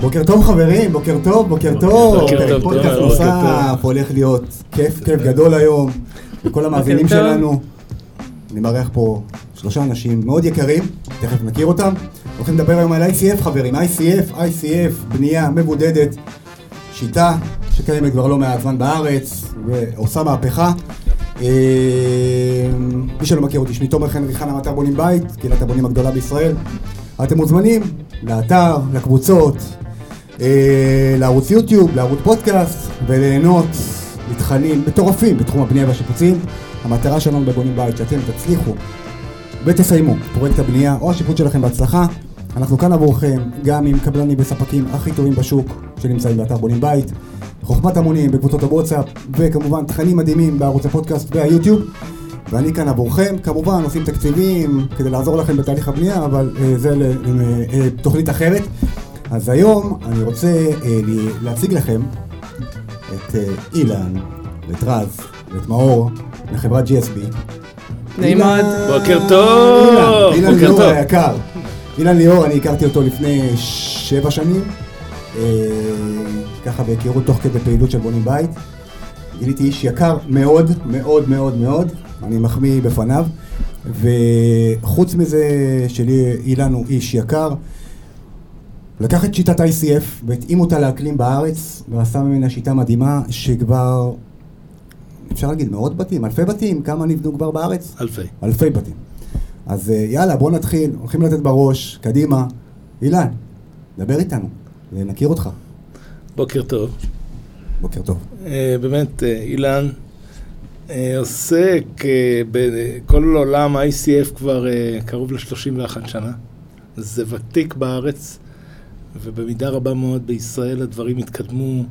בוקר טוב חברים, בוקר טוב, בוקר טוב. פודקאסט נוסף, הולך להיות כיף, כיף גדול היום. לכל המאזינים. שלנו. אני מארח פה שלושה אנשים מאוד יקרים, תכף נכיר אותם. הולכים לדבר היום על ICF חברים, ICF, ICF, בנייה מבודדת, שיטה שקיימת כבר לא מעט זמן בארץ, ועושה מהפכה. אה, מי שלא מכיר אותי, שמי תומר חן ריחנה מאתר בונים בית, קהילת הבונים הגדולה בישראל. אתם מוזמנים לאתר, לקבוצות, לערוץ יוטיוב, לערוץ פודקאסט, וליהנות מתכנים מטורפים בתחום הבנייה והשיפוצים. המטרה שלנו בבונים בית, שאתם תצליחו ותסיימו פרויקט הבנייה או השיפוט שלכם בהצלחה. אנחנו כאן עבורכם, גם עם קבלנים וספקים הכי טובים בשוק שנמצאים באתר בונים בית, חוכמת המונים בקבוצות הוואטסאפ, וכמובן תכנים מדהימים בערוץ הפודקאסט והיוטיוב. ואני כאן עבורכם, כמובן עושים תקציבים כדי לעזור לכם בתהליך הבנייה, אבל אה, זה לתוכנית אחרת. אז היום אני רוצה אה, להציג לכם את אה, אילן, ואת רז, ואת מאור, מחברת GSB. נעים מאוד. בוקר טוב. אילן, אילן ליאור. היקר. אילן ליאור, אני הכרתי אותו לפני שבע שנים, אה, ככה בהיכרות תוך כדי פעילות של בונים בית. גיליתי איש יקר מאוד, מאוד, מאוד, מאוד, אני מחמיא בפניו. וחוץ מזה שלי, אילן הוא איש יקר, לקח את שיטת ICF והתאים אותה לאקלים בארץ, ועשה ממנה שיטה מדהימה, שכבר, אפשר להגיד, מאות בתים, אלפי בתים, כמה נבנו כבר בארץ? אלפי. אלפי בתים. אז אה, יאללה, בוא נתחיל, הולכים לתת בראש, קדימה. אילן, דבר איתנו, נכיר אותך. בוקר טוב. בוקר טוב. אה, באמת, אה, אילן אה, עוסק אה, בכל עולם ה-ICF כבר אה, קרוב ל-31 שנה. זה ותיק בארץ, ובמידה רבה מאוד בישראל הדברים התקדמו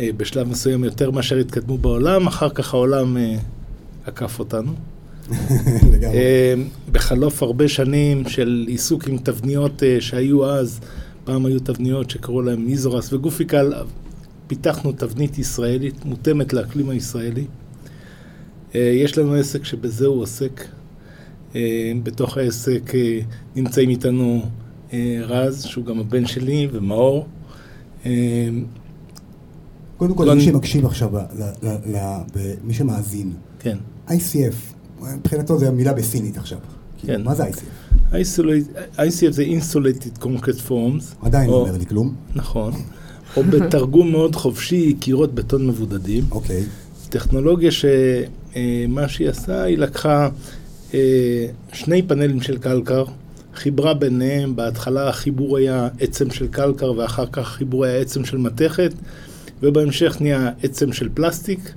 אה, בשלב מסוים יותר מאשר התקדמו בעולם, אחר כך העולם אה, עקף אותנו. אה, בחלוף הרבה שנים של עיסוק עם תבניות אה, שהיו אז, פעם היו תבניות שקראו להן מיזורס וגופיקל, פיתחנו תבנית ישראלית מותאמת לאקלים הישראלי. אה, יש לנו עסק שבזה הוא עוסק. אה, בתוך העסק אה, נמצאים איתנו רז, שהוא גם הבן שלי, ומאור. אה, קודם כל, לא- מי שמקשיב עכשיו, ל- ל- ל- ב- מי שמאזין, כן. ICF, מבחינתו זה מילה בסינית עכשיו. כן. מה זה ICF? ICF זה Insulated Concrete Forms. עדיין לא או- אומר לי כלום. נכון. או בתרגום מאוד חופשי, קירות בטון מבודדים. אוקיי. טכנולוגיה שמה שהיא עשה, היא לקחה אה, שני פאנלים של קלקר, חיברה ביניהם, בהתחלה החיבור היה עצם של קלקר ואחר כך החיבור היה עצם של מתכת, ובהמשך נהיה עצם של פלסטיק,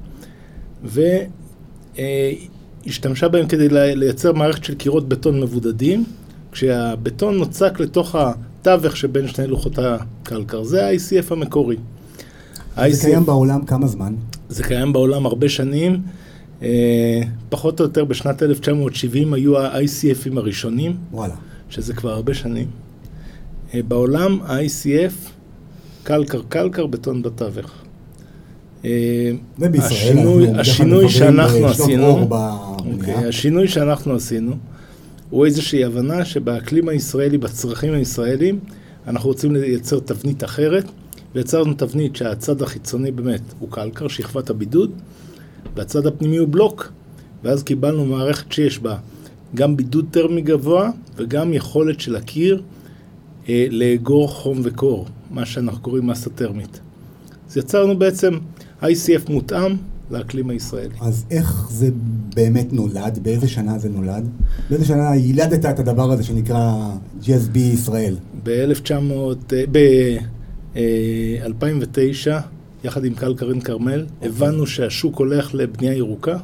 והשתמשה בהם כדי לי- לייצר מערכת של קירות בטון מבודדים, כשהבטון נוצק לתוך התווך שבין שני לוחות הקלקר. זה ה-ICF המקורי. זה ה-ICF קיים בעולם כמה זמן? זה קיים בעולם הרבה שנים. אה, פחות או יותר בשנת 1970 היו ה-ICFים הראשונים, וואלה. שזה כבר הרבה שנים. אה, בעולם ה-ICF, קלקר קלקר, בטון בתווך. אה, השינוי- השינוי מדברים שאנחנו עשינו, אוקיי. השינוי שאנחנו עשינו הוא איזושהי הבנה שבאקלים הישראלי, בצרכים הישראלים, אנחנו רוצים לייצר תבנית אחרת, ויצרנו תבנית שהצד החיצוני באמת הוא קלקר, שכבת הבידוד, והצד הפנימי הוא בלוק, ואז קיבלנו מערכת שיש בה גם בידוד טרמי גבוה וגם יכולת של הקיר אה, לאגור חום וקור, מה שאנחנו קוראים מסה טרמית. אז יצרנו בעצם ICF מותאם לאקלים הישראלי. אז איך זה באמת נולד? באיזה שנה זה נולד? באיזה שנה ילדת את הדבר הזה שנקרא GSB ישראל? ב-1900, ב-2009, יחד עם קל קרין כרמל, הבנו שהשוק הולך לבנייה ירוקה,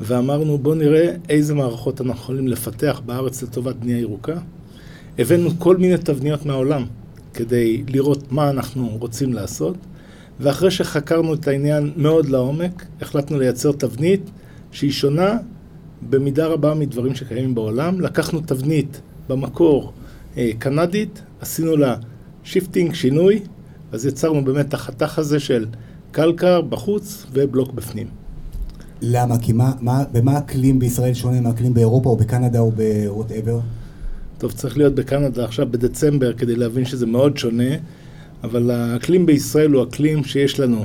ואמרנו בואו נראה איזה מערכות אנחנו יכולים לפתח בארץ לטובת בנייה ירוקה. הבאנו כל מיני תבניות מהעולם כדי לראות מה אנחנו רוצים לעשות, ואחרי שחקרנו את העניין מאוד לעומק, החלטנו לייצר תבנית שהיא שונה במידה רבה מדברים שקיימים בעולם. לקחנו תבנית במקור אה, קנדית, עשינו לה shifting, שינוי, אז יצרנו באמת את החתך הזה של קלקר בחוץ ובלוק בפנים. למה? כי מה, מה, במה האקלים בישראל שונה מהאקלים באירופה או בקנדה או ב-whatever? טוב, צריך להיות בקנדה עכשיו בדצמבר כדי להבין שזה מאוד שונה, אבל האקלים בישראל הוא אקלים שיש לנו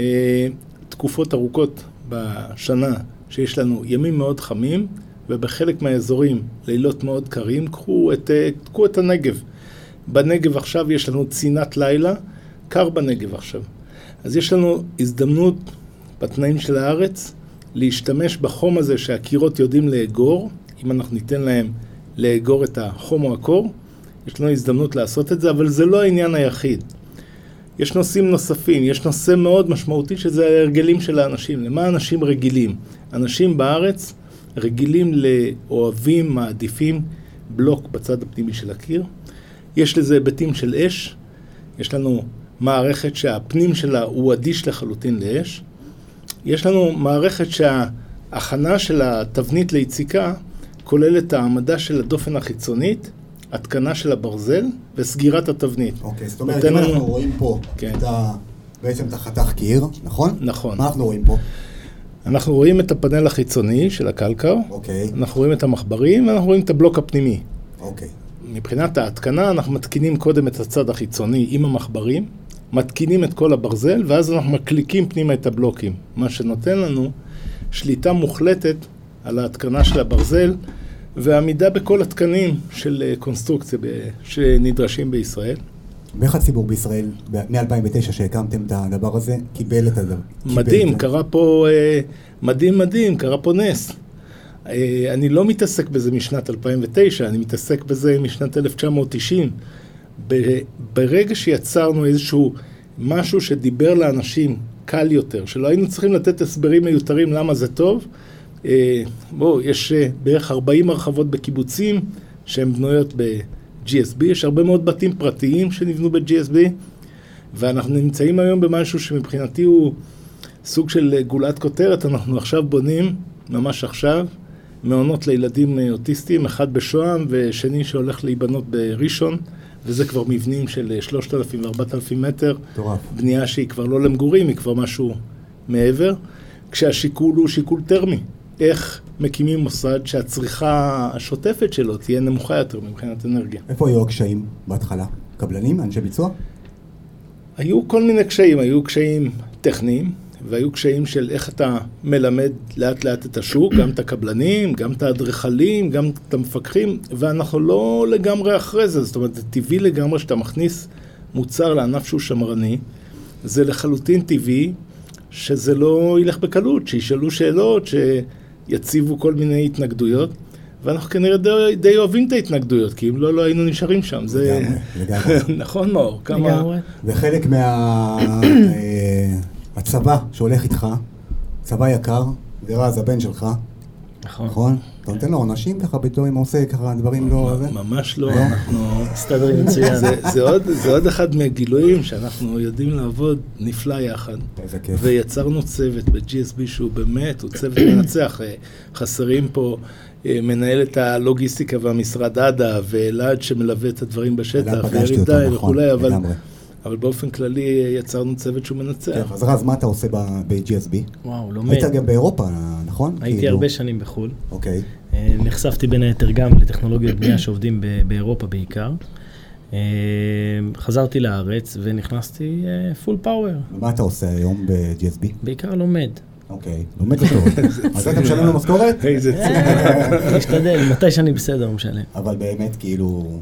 אה, תקופות ארוכות בשנה, שיש לנו ימים מאוד חמים, ובחלק מהאזורים לילות מאוד קרים. קחו את, אה, קחו את הנגב. בנגב עכשיו יש לנו צינת לילה, קר בנגב עכשיו. אז יש לנו הזדמנות בתנאים של הארץ להשתמש בחום הזה שהקירות יודעים לאגור, אם אנחנו ניתן להם לאגור את החום או הקור, יש לנו הזדמנות לעשות את זה, אבל זה לא העניין היחיד. יש נושאים נוספים, יש נושא מאוד משמעותי שזה ההרגלים של האנשים. למה אנשים רגילים? אנשים בארץ רגילים לאוהבים, מעדיפים בלוק בצד הפנימי של הקיר. יש לזה היבטים של אש, יש לנו מערכת שהפנים שלה הוא אדיש לחלוטין לאש. יש לנו מערכת שההכנה של התבנית ליציקה כוללת העמדה של הדופן החיצונית, התקנה של הברזל וסגירת התבנית. אוקיי, זאת אומרת, אם אנחנו רואים פה כן. את ה... בעצם את החתך קיר, נכון? נכון. מה אנחנו רואים פה? אנחנו רואים את הפאנל החיצוני של הקלקר, אוקיי. אנחנו רואים את המחברים ואנחנו רואים את הבלוק הפנימי. אוקיי. מבחינת ההתקנה, אנחנו מתקינים קודם את הצד החיצוני עם המחברים, מתקינים את כל הברזל, ואז אנחנו מקליקים פנימה את הבלוקים, מה שנותן לנו שליטה מוחלטת על ההתקנה של הברזל ועמידה בכל התקנים של אה, קונסטרוקציה שנדרשים בישראל. ואיך הציבור בישראל, מ-2009 שהקמתם את הדבר הזה, קיבל את הדבר? מדהים, קיבל קרה פה, אה, מדהים מדהים, קרה פה נס. אה, אני לא מתעסק בזה משנת 2009, אני מתעסק בזה משנת 1990. ברגע שיצרנו איזשהו משהו שדיבר לאנשים קל יותר, שלא היינו צריכים לתת הסברים מיותרים למה זה טוב, אה, בואו, יש אה, בערך 40 הרחבות בקיבוצים שהן בנויות ב-GSB, יש הרבה מאוד בתים פרטיים שנבנו ב-GSB, ואנחנו נמצאים היום במשהו שמבחינתי הוא סוג של גולת כותרת, אנחנו עכשיו בונים, ממש עכשיו, מעונות לילדים אה, אוטיסטים, אחד בשוהם ושני שהולך להיבנות בראשון. וזה כבר מבנים של 3,000 ו-4,000 מטר. מטורף. בנייה שהיא כבר לא למגורים, היא כבר משהו מעבר. כשהשיקול הוא שיקול טרמי. איך מקימים מוסד שהצריכה השוטפת שלו תהיה נמוכה יותר מבחינת אנרגיה. איפה היו הקשיים בהתחלה? קבלנים? אנשי ביצוע? היו כל מיני קשיים, היו קשיים טכניים, והיו קשיים של איך אתה מלמד לאט לאט את השוק, גם את הקבלנים, גם את האדריכלים, גם את המפקחים, ואנחנו לא לגמרי אחרי זה, זאת אומרת, זה טבעי לגמרי שאתה מכניס מוצר לענף שהוא שמרני, זה לחלוטין טבעי שזה לא ילך בקלות, שישאלו שאלות, שיציבו כל מיני התנגדויות. ואנחנו כנראה די, די אוהבים את ההתנגדויות, כי אם לא, לא היינו נשארים שם. זה... לגמרי, לגמרי. נכון, מאור, כמה... לגמרי. וחלק מה... הצבא שהולך איתך, צבא יקר, זה רז, הבן שלך. נכון. נכון? אתה נותן לו עונשים ככה פתאום אם הוא עושה ככה דברים לא... ממש לא, אנחנו... מסתדרים מצוין. זה עוד אחד מהגילויים שאנחנו יודעים לעבוד נפלא יחד. איזה כיף. ויצרנו צוות ב-GSB שהוא באמת, הוא צוות מנצח. אה, חסרים פה אה, מנהלת הלוגיסטיקה והמשרד עדה, ואלעד שמלווה את הדברים בשטח, וירידה וכולי, אבל... אבל באופן כללי יצרנו צוות שהוא מנצח. כן, אז רז, מה אתה עושה ב-GSB? וואו, לומד. היית גם באירופה, נכון? הייתי כאילו... הרבה שנים בחו"ל. אוקיי. אה, נחשפתי בין היתר גם לטכנולוגיות בנייה שעובדים באירופה בעיקר. אה, חזרתי לארץ ונכנסתי פול פאוור. ומה אתה עושה היום ב-GSB? בעיקר לומד. אוקיי, לומד אותו. אז אתה משלם לו משכורת? איזה צורך. משתדל, מתי שאני בסדר הוא משלם. אבל באמת, כאילו...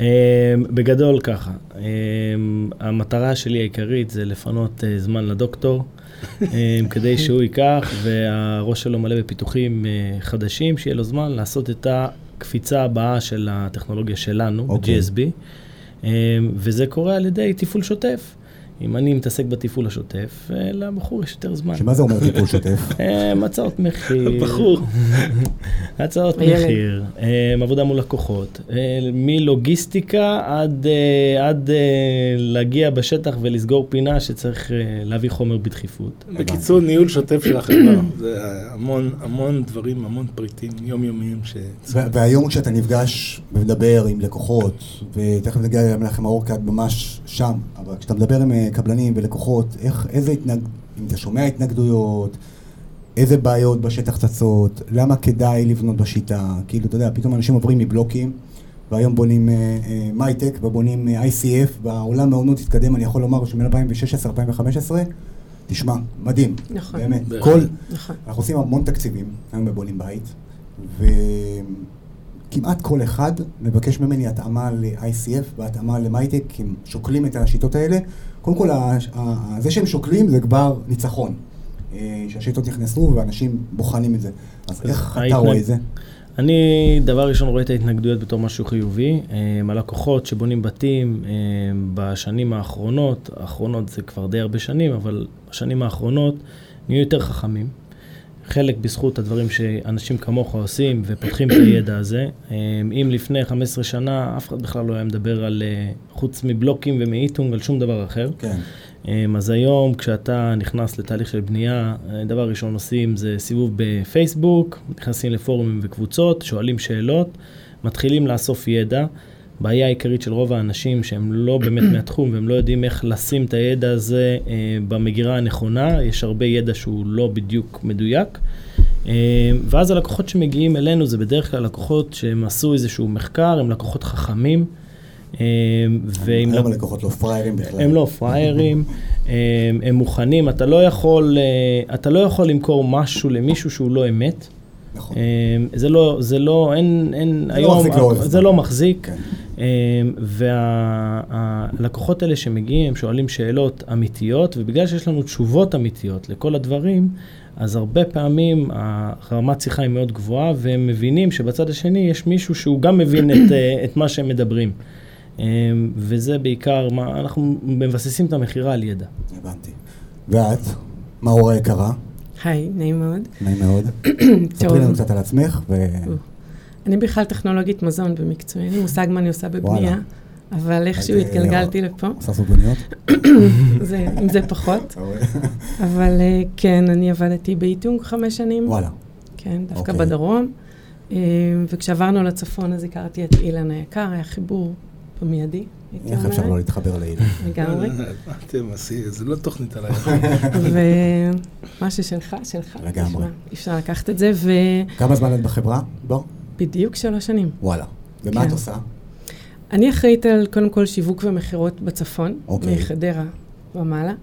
אמ, בגדול ככה, אמ, המטרה שלי העיקרית זה לפנות אה, זמן לדוקטור, אמ, כדי שהוא ייקח והראש שלו מלא בפיתוחים אה, חדשים, שיהיה לו זמן לעשות את הקפיצה הבאה של הטכנולוגיה שלנו, okay. אוקיי. ב-GSB, וזה קורה על ידי תפעול שוטף. אם אני מתעסק בתפעול השוטף, אה, לבחור יש יותר זמן. שמה זה אומר תפעול שוטף? אה, הצעות מחיר. בחור. הצעות מחיר, אה, עבודה מול לקוחות, מלוגיסטיקה עד, עד להגיע בשטח ולסגור פינה שצריך להביא חומר בדחיפות. בקיצור, ניהול שוטף של החברה. זה המון, המון דברים, המון פריטים יומיומיים ש... והיום כשאתה נפגש ומדבר עם לקוחות, ותכף נגיע כי את ממש שם, אבל כשאתה מדבר עם קבלנים ולקוחות, איך, איזה התנג... אם אתה שומע התנגדויות, איזה בעיות בשטח צצות, למה כדאי לבנות בשיטה, כאילו, אתה יודע, פתאום אנשים עוברים מבלוקים והיום בונים מייטק ובונים ICF, והעולם מאוד מאוד התקדם, אני יכול לומר שמ-2016-2015, תשמע, מדהים. נכון. באמת. בהחלט. כל, נכון. אנחנו עושים המון תקציבים, היום בבונים בית, וכמעט כל אחד מבקש ממני התאמה ל-ICF והתאמה למייטק, כי הם שוקלים את השיטות האלה. קודם כל, זה שהם שוקלים זה כבר ניצחון. אה, שהשיטות נכנסו ואנשים בוחנים את זה. אז איך אתה רואה את זה? אני, דבר ראשון, רואה את ההתנגדויות בתור משהו חיובי. אה, הלקוחות שבונים בתים אה, בשנים האחרונות, האחרונות זה כבר די הרבה שנים, אבל בשנים האחרונות נהיו יותר חכמים. חלק בזכות הדברים שאנשים כמוך עושים ופותחים את הידע הזה. אה, אם לפני 15 שנה אף אחד בכלל לא היה מדבר על, אה, חוץ מבלוקים ומאיטונג, על שום דבר אחר. כן. אמ, אז היום כשאתה נכנס לתהליך של בנייה, אה, דבר ראשון עושים זה סיבוב בפייסבוק, נכנסים לפורומים וקבוצות, שואלים שאלות, מתחילים לאסוף ידע. בעיה העיקרית של רוב האנשים שהם לא באמת מהתחום והם לא יודעים איך לשים את הידע הזה אה, במגירה הנכונה, יש הרבה ידע שהוא לא בדיוק מדויק. אה, ואז הלקוחות שמגיעים אלינו זה בדרך כלל לקוחות שהם עשו איזשהו מחקר, הם לקוחות חכמים. אה, ועם היום הלקוחות לא פראיירים בכלל. הם לא פראיירים, הם, הם מוכנים, אתה לא יכול, אה, אתה לא יכול למכור משהו למישהו שהוא לא אמת. נכון. אה, זה לא, זה לא, אין, אין, זה לא מחזיק לאורך זה. לא מחזיק. כן. והלקוחות האלה שמגיעים, הם שואלים שאלות אמיתיות, ובגלל שיש לנו תשובות אמיתיות לכל הדברים, אז הרבה פעמים הרמת שיחה היא מאוד גבוהה, והם מבינים שבצד השני יש מישהו שהוא גם מבין את, אה, את מה שהם מדברים. אה, וזה בעיקר, מה, אנחנו מבססים את המכירה על ידע. הבנתי. ואת, מאור היקרה, היי, נעים מאוד. נעים מאוד. ספרי לנו קצת על עצמך, ו... אני בכלל טכנולוגית מזון במקצועי, אין לי מושג מה אני עושה בבנייה. אבל איכשהו אז, אה, התגלגלתי לפה, עושה סופגניות? זה- עם זה פחות. אבל אה, כן, אני עבדתי באיטונג חמש שנים, וואלה. כן, דווקא אוקיי. בדרום. אה, וכשעברנו לצפון אז הכרתי את אילן היקר, היה חיבור במיידי, איך אפשר לא להתחבר לאילן? לגמרי. אתם עשי, זה לא תוכנית עליי. ומה ששלך, שלך. לגמרי. אי אפשר לקחת את זה, כמה זמן את בחברה? בוא. ובדיוק שלוש שנים. וואלה. ומה כן. את עושה? אני אחראית על קודם כל שיווק ומכירות בצפון, אוקיי. מחדרה ומעלה.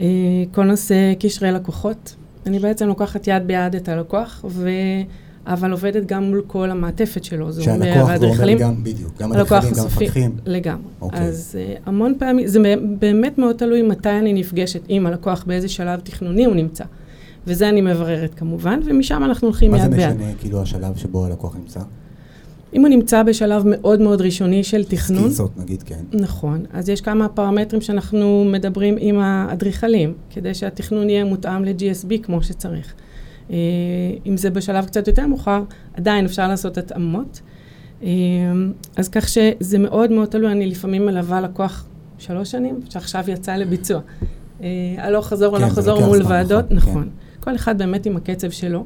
אה, כל נושא קשרי לקוחות. אני בעצם לוקחת יד ביד את הלקוח, ו... אבל עובדת גם מול כל המעטפת שלו. זה אומר שהלקוח זה אומר האדריכלים, גם, בדיוק, גם אדריכלים, גם הסופי. מפקחים. לגמרי. אוקיי. אז uh, המון פעמים, זה באמת מאוד תלוי מתי אני נפגשת עם הלקוח, באיזה שלב תכנוני הוא נמצא. וזה אני מבררת כמובן, ומשם אנחנו הולכים מה זה יד ביד. משנה, כאילו, השלב שבו הלקוח נמצא? אם הוא נמצא בשלב מאוד מאוד ראשוני של תכנון, סקיצות, נגיד, כן. נכון. אז יש כמה פרמטרים שאנחנו מדברים עם האדריכלים, כדי שהתכנון יהיה מותאם ל-GSB כמו שצריך. אה, אם זה בשלב קצת יותר מאוחר, עדיין אפשר לעשות התאמות. אה, אז כך שזה מאוד מאוד תלוי, אני לפעמים מלווה לקוח שלוש שנים, שעכשיו יצא לביצוע. אה, הלוך חזור, כן, הלוך זה חזור מול ועדות, נכון, נכון. כל אחד באמת עם הקצב שלו.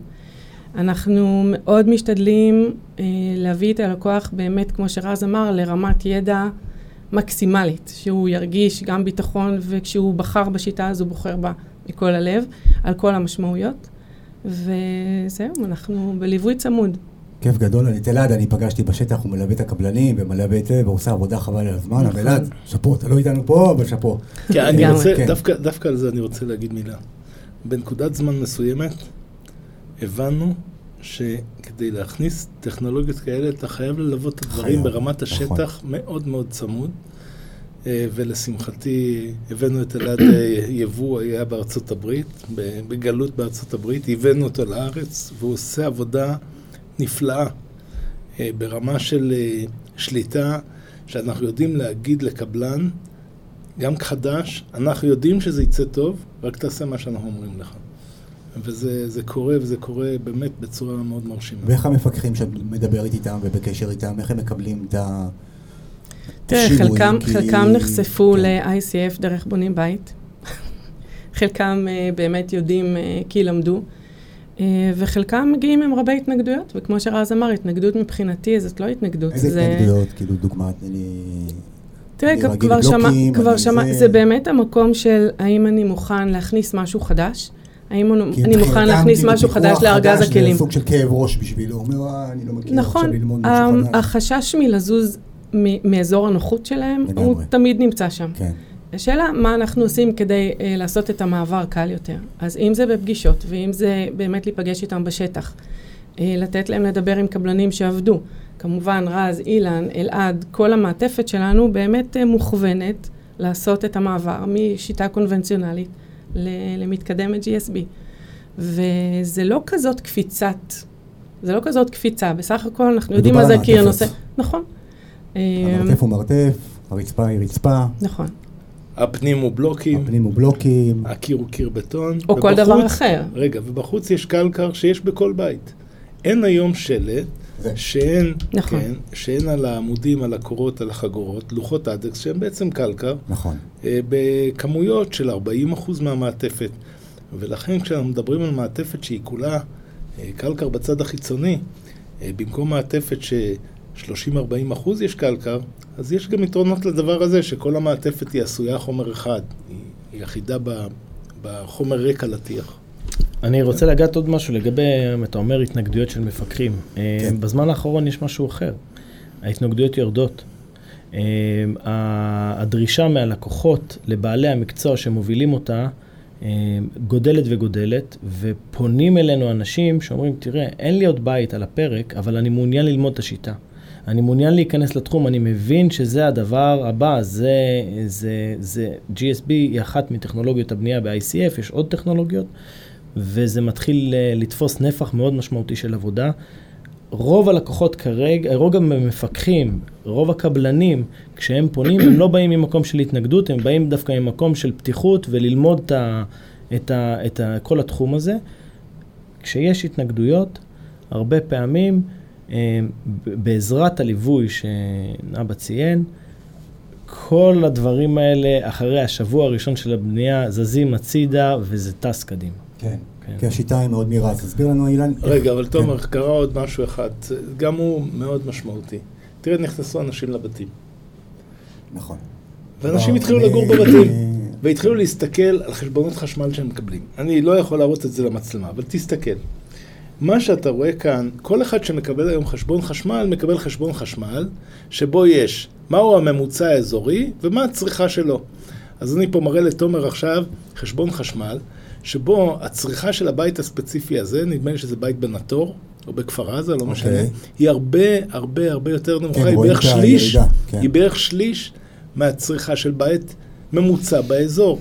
אנחנו מאוד משתדלים אה, להביא את הלקוח באמת, כמו שרז אמר, לרמת ידע מקסימלית, שהוא ירגיש גם ביטחון, וכשהוא בחר בשיטה הזו, בוחר בה מכל הלב, על כל המשמעויות. וזהו, אנחנו בליווי צמוד. כיף גדול, אני את אלעד, אני פגשתי בשטח, הוא מלווה את הקבלנים ומלווה את זה, והוא עושה עבודה חבל על הזמן, אבל נכון. אלעד, שאפו, אתה לא איתנו פה, אבל שאפו. כן, אני. רוצה, כן. דווקא על זה אני רוצה להגיד מילה. בנקודת זמן מסוימת, הבנו שכדי להכניס טכנולוגיות כאלה, אתה חייב ללוות את הדברים חייב, ברמת נכון. השטח מאוד מאוד צמוד. אה, ולשמחתי, הבאנו את אלעד אה, יבוא, היה בארצות הברית, בגלות בארצות הברית, הבאנו אותו לארץ, והוא עושה עבודה נפלאה, אה, ברמה של שליטה, שאנחנו יודעים להגיד לקבלן, גם חדש, אנחנו יודעים שזה יצא טוב, רק תעשה מה שאנחנו אומרים לך. וזה זה קורה, וזה קורה באמת בצורה מאוד מרשימה. ואיך המפקחים שאת מדברת איתם ובקשר איתם, איך הם מקבלים את ה... תראה, השינויים, חלקם, כי- חלקם נחשפו כן. ל-ICF דרך בונים בית. חלקם uh, באמת יודעים uh, כי למדו. Uh, וחלקם מגיעים עם הרבה התנגדויות, וכמו שרז אמר, התנגדות מבחינתי זאת לא התנגדות. איזה זה... התנגדויות, כאילו דוגמא, תני לי... תראה, כבר- שמע, כבר שמע, זה- זה באמת המקום של האם אני מוכן להכניס משהו חדש, האם הוא- כי אני מוכן להכניס כאילו, משהו חדש לארגז הכלים. זה סוג של כאב ראש בשבילו, הוא אומר, אה, אני לא מכיר נכון, עכשיו ללמוד משהו חדש. החשש מלזוז מ- מאזור הנוחות שלהם, הוא לגמרי. תמיד נמצא שם. כן, השאלה, מה אנחנו עושים כדי uh, לעשות את המעבר קל יותר? אז אם זה בפגישות, ואם זה באמת להיפגש איתם בשטח, uh, לתת להם לדבר עם קבלנים שעבדו. כמובן, רז, אילן, אלעד, כל המעטפת שלנו באמת uh, מוכוונת לעשות את המעבר משיטה קונבנציונלית למתקדמת GSB. וזה לא כזאת קפיצת, זה לא כזאת קפיצה, בסך הכל אנחנו יודעים מה זה קיר. נושא. נכון. אה, המרתף הוא מרתף, הרצפה היא רצפה, נכון. הפנים הוא בלוקים, הפנים הוא בלוקים, הקיר הוא קיר בטון. או כל ובחוץ- דבר אחר. רגע, ובחוץ יש קלקר שיש בכל בית. אין היום שלט. שאין, נכון. כן, שאין על העמודים, על הקורות, על החגורות, לוחות אדקס, שהם בעצם קלקר, נכון. אה, בכמויות של 40% מהמעטפת. ולכן כשאנחנו מדברים על מעטפת שהיא כולה אה, קלקר בצד החיצוני, אה, במקום מעטפת ש-30-40% יש קלקר, אז יש גם יתרונות לדבר הזה, שכל המעטפת היא עשויה חומר אחד, היא, ב- בחומר רקע לטיח. אני רוצה לגעת עוד משהו לגבי, אתה אומר, התנגדויות של מפקחים. אה, כן. בזמן האחרון יש משהו אחר. ההתנגדויות יורדות. אה, הדרישה מהלקוחות לבעלי המקצוע שמובילים אותה אה, גודלת וגודלת, ופונים אלינו אנשים שאומרים, תראה, אין לי עוד בית על הפרק, אבל אני מעוניין ללמוד את השיטה. אני מעוניין להיכנס לתחום, אני מבין שזה הדבר הבא, זה, זה, זה, GSB היא אחת מטכנולוגיות הבנייה ב-ICF, יש עוד טכנולוגיות, וזה מתחיל אה, לתפוס נפח מאוד משמעותי של עבודה. רוב הלקוחות כרגע, רוב המפקחים, רוב הקבלנים, כשהם פונים, הם לא באים ממקום של התנגדות, הם באים דווקא ממקום של פתיחות וללמוד את, ה, את, ה, את ה, כל התחום הזה. כשיש התנגדויות, הרבה פעמים, אה, בעזרת הליווי שנאבא ציין, כל הדברים האלה, אחרי השבוע הראשון של הבנייה, זזים הצידה וזה טס קדימה. כן. כן. כי השיטה היא מאוד מהירה. אז תסביר לנו, אילן. איך- רגע, אבל כן. תומר, קרה עוד משהו אחד, גם הוא מאוד משמעותי. תראה, נכנסו אנשים לבתים, נכון. ואנשים לא, התחילו אני- לגור בבתים, והתחילו להסתכל על חשבונות חשמל שהם מקבלים. אני לא יכול להראות את זה למצלמה, אבל תסתכל. מה שאתה רואה כאן, כל אחד שמקבל היום חשבון חשמל, מקבל חשבון חשמל, שבו יש מהו הממוצע האזורי ומה הצריכה שלו. אז אני פה מראה לתומר עכשיו חשבון חשמל, שבו הצריכה של הבית הספציפי הזה, נדמה לי שזה בית בנטור, או בכפר עזה, לא משנה, אוקיי. היא הרבה הרבה הרבה יותר נמוכה, כן, היא בערך שליש, הירידה, כן. היא בערך שליש מהצריכה של בית ממוצע באזור.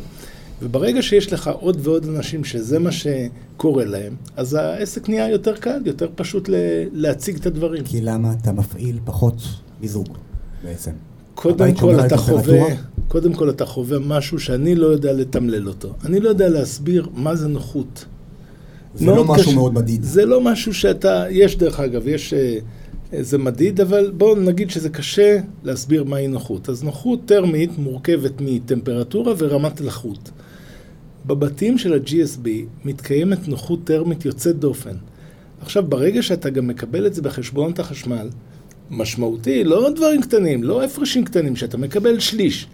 וברגע שיש לך עוד ועוד אנשים שזה מה שקורה להם, אז העסק נהיה יותר קל, יותר פשוט להציג את הדברים. כי למה אתה מפעיל פחות מיזוג, בעצם? קודם כל אתה חווה, טמפרטורה? קודם כל אתה חווה משהו שאני לא יודע לתמלל אותו. אני לא יודע להסביר מה זה נוחות. זה לא משהו קשה. מאוד מדיד. זה לא משהו שאתה, יש דרך אגב, יש אה, איזה מדיד, אבל בואו נגיד שזה קשה להסביר מהי נוחות. אז נוחות טרמית מורכבת מטמפרטורה ורמת לחות. בבתים של ה-GSB מתקיימת נוחות טרמית יוצאת דופן. עכשיו, ברגע שאתה גם מקבל את זה בחשבונות החשמל, משמעותי, לא דברים קטנים, לא הפרשים קטנים, שאתה מקבל שליש.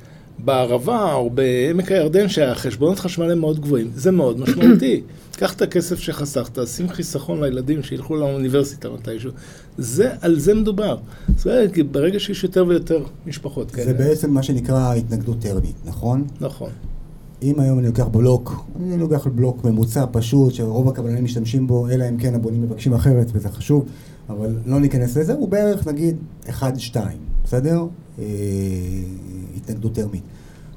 בערבה או בעמק הירדן שהחשבונות חשמל הם מאוד גבוהים, זה מאוד משמעותי. קח את הכסף שחסכת, שים חיסכון לילדים שילכו לאוניברסיטה מתישהו. זה, על זה מדובר. זאת אומרת, ברגע שיש יותר ויותר משפחות כאלה. זה בעצם מה שנקרא התנגדות טרמית, נכון? נכון. אם היום אני לוקח בלוק, אני לוקח בלוק ממוצע פשוט, שרוב הקבלנים משתמשים בו, אלא אם כן הבונים מבקשים אחרת, וזה חשוב, אבל לא ניכנס לזה, הוא בערך נגיד 1-2, בסדר? אה, התנגדות טרמית.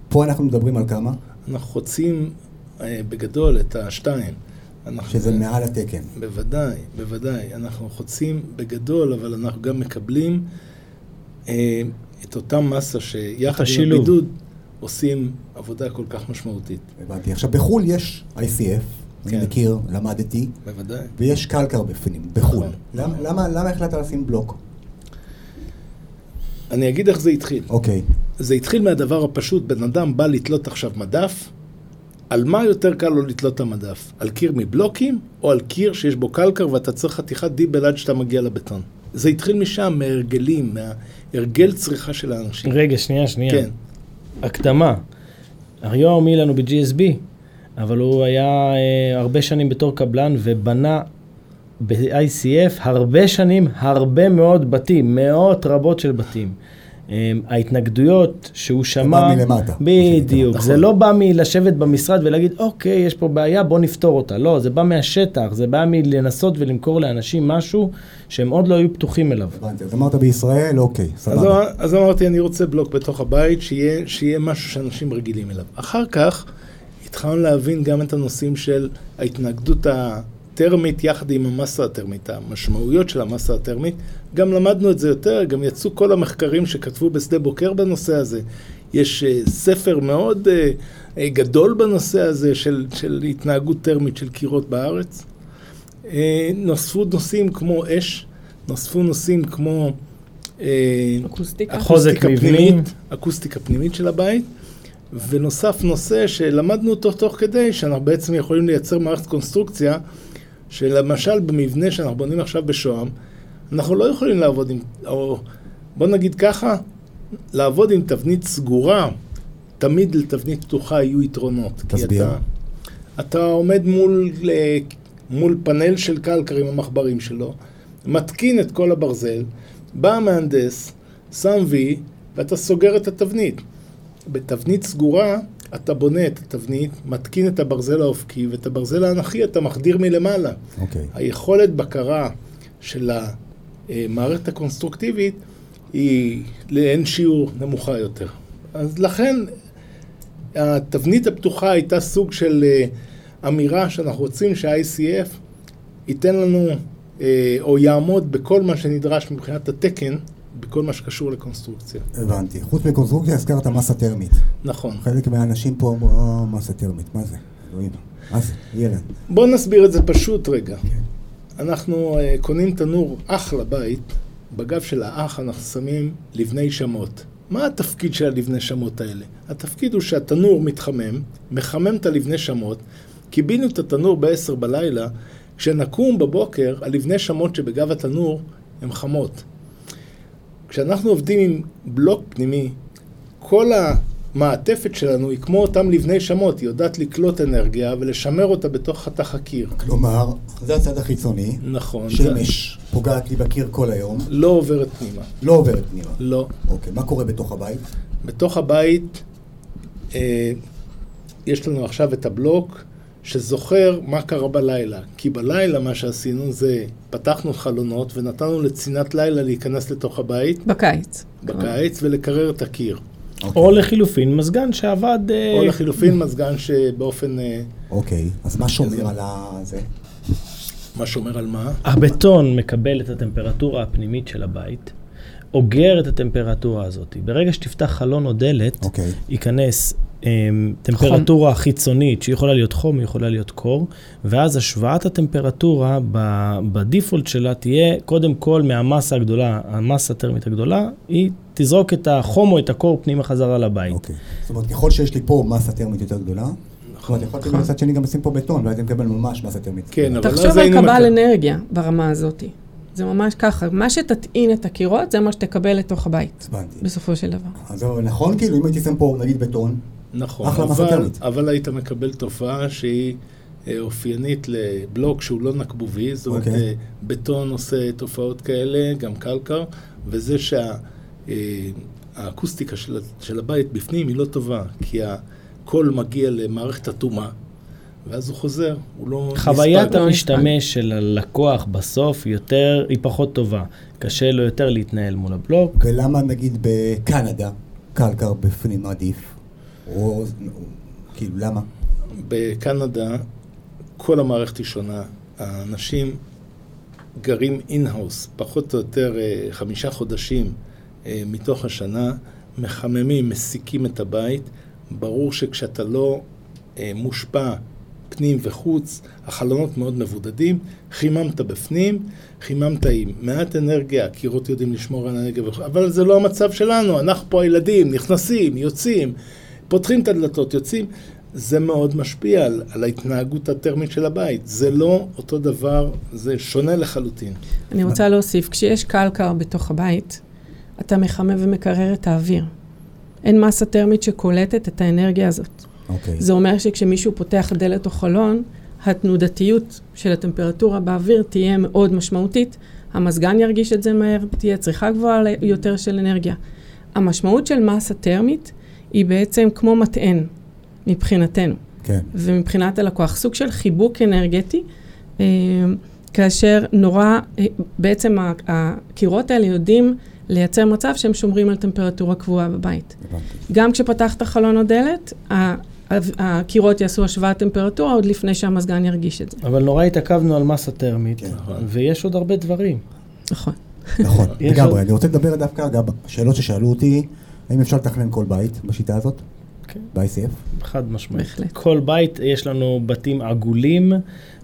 פה אנחנו מדברים על כמה? אנחנו חוצים אה, בגדול את השתיים. אנחנו- שזה מעל התקן. בוודאי, בוודאי. אנחנו חוצים בגדול, אבל אנחנו גם מקבלים אה, את אותה מסה שיחד עם. הבידוד עושים עבודה כל כך משמעותית. הבנתי. עכשיו, בחו"ל יש ICF, אני כן. מכיר, למדתי, בוודאי. ויש קלקר בפנים, בחו"ל. נכון. למה, למה, למה החלטת לשים בלוק? אני אגיד איך זה התחיל. אוקיי, זה התחיל מהדבר הפשוט, בן אדם בא לתלות עכשיו מדף, על מה יותר קל לו לתלות את המדף? על קיר מבלוקים, או על קיר שיש בו קלקר ואתה צריך חתיכת דיבל עד שאתה מגיע לבטון? זה התחיל משם, מהרגלים, מהרגל צריכה של האנשים. רגע, שנייה, שנייה. כן. הקדמה. היום אילן הוא ב-GSB, אבל הוא היה אה, הרבה שנים בתור קבלן ובנה ב-ICF הרבה שנים, הרבה מאוד בתים, מאות רבות של בתים. אה, ההתנגדויות שהוא שמע... בא מלמטה. בדיוק. נכון. זה לא בא מלשבת במשרד ולהגיד, אוקיי, יש פה בעיה, בוא נפתור אותה. לא, זה בא מהשטח, זה בא מלנסות ולמכור לאנשים משהו שהם עוד לא היו פתוחים אליו. הבנתי, אז אמרת בישראל, אוקיי, אז, סבבה. אז אמרתי, אני רוצה בלוק בתוך הבית, שיהיה, שיהיה משהו שאנשים רגילים אליו. אחר כך התחלנו להבין גם את הנושאים של ההתנגדות הטרמית יחד עם המסה הטרמית, המשמעויות של המסה הטרמית. גם למדנו את זה יותר, גם יצאו כל המחקרים שכתבו בשדה בוקר בנושא הזה. יש uh, ספר מאוד uh, uh, גדול בנושא הזה של, של התנהגות טרמית של קירות בארץ. Uh, נוספו נושאים כמו אש, נוספו נושאים כמו... Uh, אקוסטיקה. אקוסטיקה. פנימית, אקוסטיקה פנימית של הבית, ונוסף נושא שלמדנו אותו תוך כדי, שאנחנו בעצם יכולים לייצר מערכת קונסטרוקציה, שלמשל במבנה שאנחנו בונים עכשיו בשוהם, אנחנו לא יכולים לעבוד עם, או בוא נגיד ככה, לעבוד עם תבנית סגורה, תמיד לתבנית פתוחה יהיו יתרונות. תסביר. אתה, אתה עומד מול, אה, מול פאנל של קלקר עם המחברים שלו, מתקין את כל הברזל, בא המהנדס, שם וי, ואתה סוגר את התבנית. בתבנית סגורה, אתה בונה את התבנית, מתקין את הברזל האופקי, ואת הברזל האנכי אתה מחדיר מלמעלה. אוקיי. היכולת בקרה של המערכת הקונסטרוקטיבית היא לאין שיעור נמוכה יותר. אז לכן התבנית הפתוחה הייתה סוג של אה, אמירה שאנחנו רוצים שה-ICF ייתן לנו אה, או יעמוד בכל מה שנדרש מבחינת התקן, בכל מה שקשור לקונסטרוקציה. הבנתי. חוץ מקונסטרוקציה הזכרת מסה טרמית. נכון. חלק מהאנשים פה אמרו, אה, מסה טרמית, מה זה? אלוהים. מה זה? ילד. בואו נסביר את זה פשוט רגע. אנחנו uh, קונים תנור אח לבית, בגב של האח אנחנו שמים לבני שמות. מה התפקיד של הלבני שמות האלה? התפקיד הוא שהתנור מתחמם, מחמם את הלבני שמות, קיבינו את התנור ב-10 בלילה, כשנקום בבוקר, הלבני שמות שבגב התנור הן חמות. כשאנחנו עובדים עם בלוק פנימי, כל המעטפת שלנו היא כמו אותם לבני שמות, היא יודעת לקלוט אנרגיה ולשמר אותה בתוך חתך הקיר. כלומר, זה הצד החיצוני. נכון. זה שמש פוגעת לי בקיר כל היום, לא עוברת פנימה. לא עוברת פנימה. לא. אוקיי, מה קורה בתוך הבית? בתוך הבית אה, יש לנו עכשיו את הבלוק שזוכר מה קרה בלילה. כי בלילה מה שעשינו זה פתחנו חלונות ונתנו לצינת לילה להיכנס לתוך הבית בקיץ. בקיץ ולקרר את הקיר. אוקיי. או לחילופין, מזגן שעבד... אה, או לחילופין מזגן שבאופן... אה, אוקיי, אז מה שומר על זה? מה שאומר על מה? הבטון מקבל את הטמפרטורה הפנימית של הבית, אוגר את הטמפרטורה הזאת. ברגע שתפתח חלון או דלת, אוקיי. ייכנס אמ, טמפרטורה חיצונית שיכולה להיות חום, יכולה להיות קור, ואז השוואת הטמפרטורה בדיפולט שלה תהיה קודם כל מהמסה הגדולה, המסה הטרמית הגדולה, היא תזרוק את החום או את הקור פנימה חזרה לבית. אוקיי. זאת אומרת, ככל שיש לי פה מסה טרמית יותר גדולה, זאת אומרת, יכולתי מצד שני גם לשים פה בטון, ואז אני מקבל ממש מסה טרמית. כן, אבל תחשוב אז על היינו... קבל מק- אנרגיה ברמה הזאת. זה ממש ככה. מה שתטעין את הקירות, זה מה שתקבל לתוך הבית, הבנתי. בסופו של דבר. אז נכון, כאילו, אם הייתי שם פה, נגיד, בטון, נכון, אחלה אבל. אבל היית מקבל תופעה שהיא אה, אופיינית לבלוק שהוא לא נקבובי, זאת אומרת, אוקיי. אה, בטון עושה תופעות כאלה, גם קלקר, וזה שהאקוסטיקה של, ה- של הבית בפנים היא לא טובה, כי הקול מגיע למערכת אטומה, ואז הוא חוזר, הוא לא חוויית נספג. לא המשתמש של הלקוח בסוף יותר, היא פחות טובה. קשה לו יותר להתנהל מול הבלוק. ולמה נגיד בקנדה, קלקר בפנים עדיף? או, כאילו, למה? בקנדה כל המערכת היא שונה. האנשים גרים in-house, פחות או יותר אה, חמישה חודשים אה, מתוך השנה, מחממים, מסיקים את הבית. ברור שכשאתה לא אה, מושפע פנים וחוץ, החלונות מאוד מבודדים, חיממת בפנים, חיממת עם מעט אנרגיה, הקירות יודעים לשמור על האנרגיה, אבל זה לא המצב שלנו, אנחנו פה הילדים, נכנסים, יוצאים, פותחים את הדלתות, יוצאים. זה מאוד משפיע על, על ההתנהגות הטרמית של הבית. זה לא אותו דבר, זה שונה לחלוטין. אני רוצה להוסיף, כשיש קלקר בתוך הבית, אתה מחמם ומקרר את האוויר. אין מסה טרמית שקולטת את האנרגיה הזאת. אוקיי. זה אומר שכשמישהו פותח דלת או חלון, התנודתיות של הטמפרטורה באוויר תהיה מאוד משמעותית. המזגן ירגיש את זה מהר, תהיה צריכה גבוהה יותר של אנרגיה. המשמעות של מסה טרמית היא בעצם כמו מטען מבחינתנו. כן. ומבחינת הלקוח, סוג של חיבוק אנרגטי, אה, כאשר נורא, אה, בעצם הקירות האלה יודעים לייצר מצב שהם שומרים על טמפרטורה קבועה בבית. הבנתי. גם כשפתחת חלון או דלת, הקירות יעשו השוואת טמפרטורה עוד לפני שהמזגן ירגיש את זה. אבל נורא התעכבנו על מסה טרמית, כן. ויש עוד הרבה דברים. נכון. נכון, לגמרי. אני רוצה לדבר דווקא, אגב, שאלות ששאלו אותי, האם אפשר לתכנן כל בית בשיטה הזאת? כן. ב-ICF? חד משמעית. בהחלט. כל בית, יש לנו בתים עגולים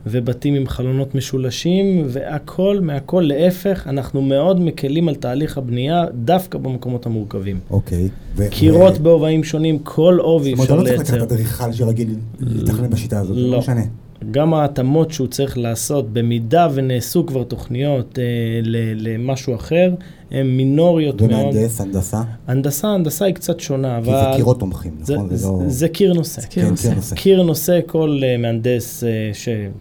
ובתים עם חלונות משולשים, והכל מהכל להפך, אנחנו מאוד מקלים על תהליך הבנייה דווקא במקומות המורכבים. אוקיי. ו- קירות ו- בהובעים שונים, כל עובי זאת אומרת, אפשר אתה לא צריך לייצר. לקחת אדריכל שרגיל לתכנן בשיטה הזאת, לא. לא משנה. גם ההתאמות שהוא צריך לעשות, במידה ונעשו כבר תוכניות אה, ל- למשהו אחר, הן מינוריות מאוד. ומהנדס, הנדסה, הנדסה, הנדסה היא קצת שונה, כי זה אבל קירות תומכים, זה, נכון? זה, לא- זה קיר נושא. זה קיר כן, נושא. קיר נושא. קיר נושא, כל uh, מהנדס uh,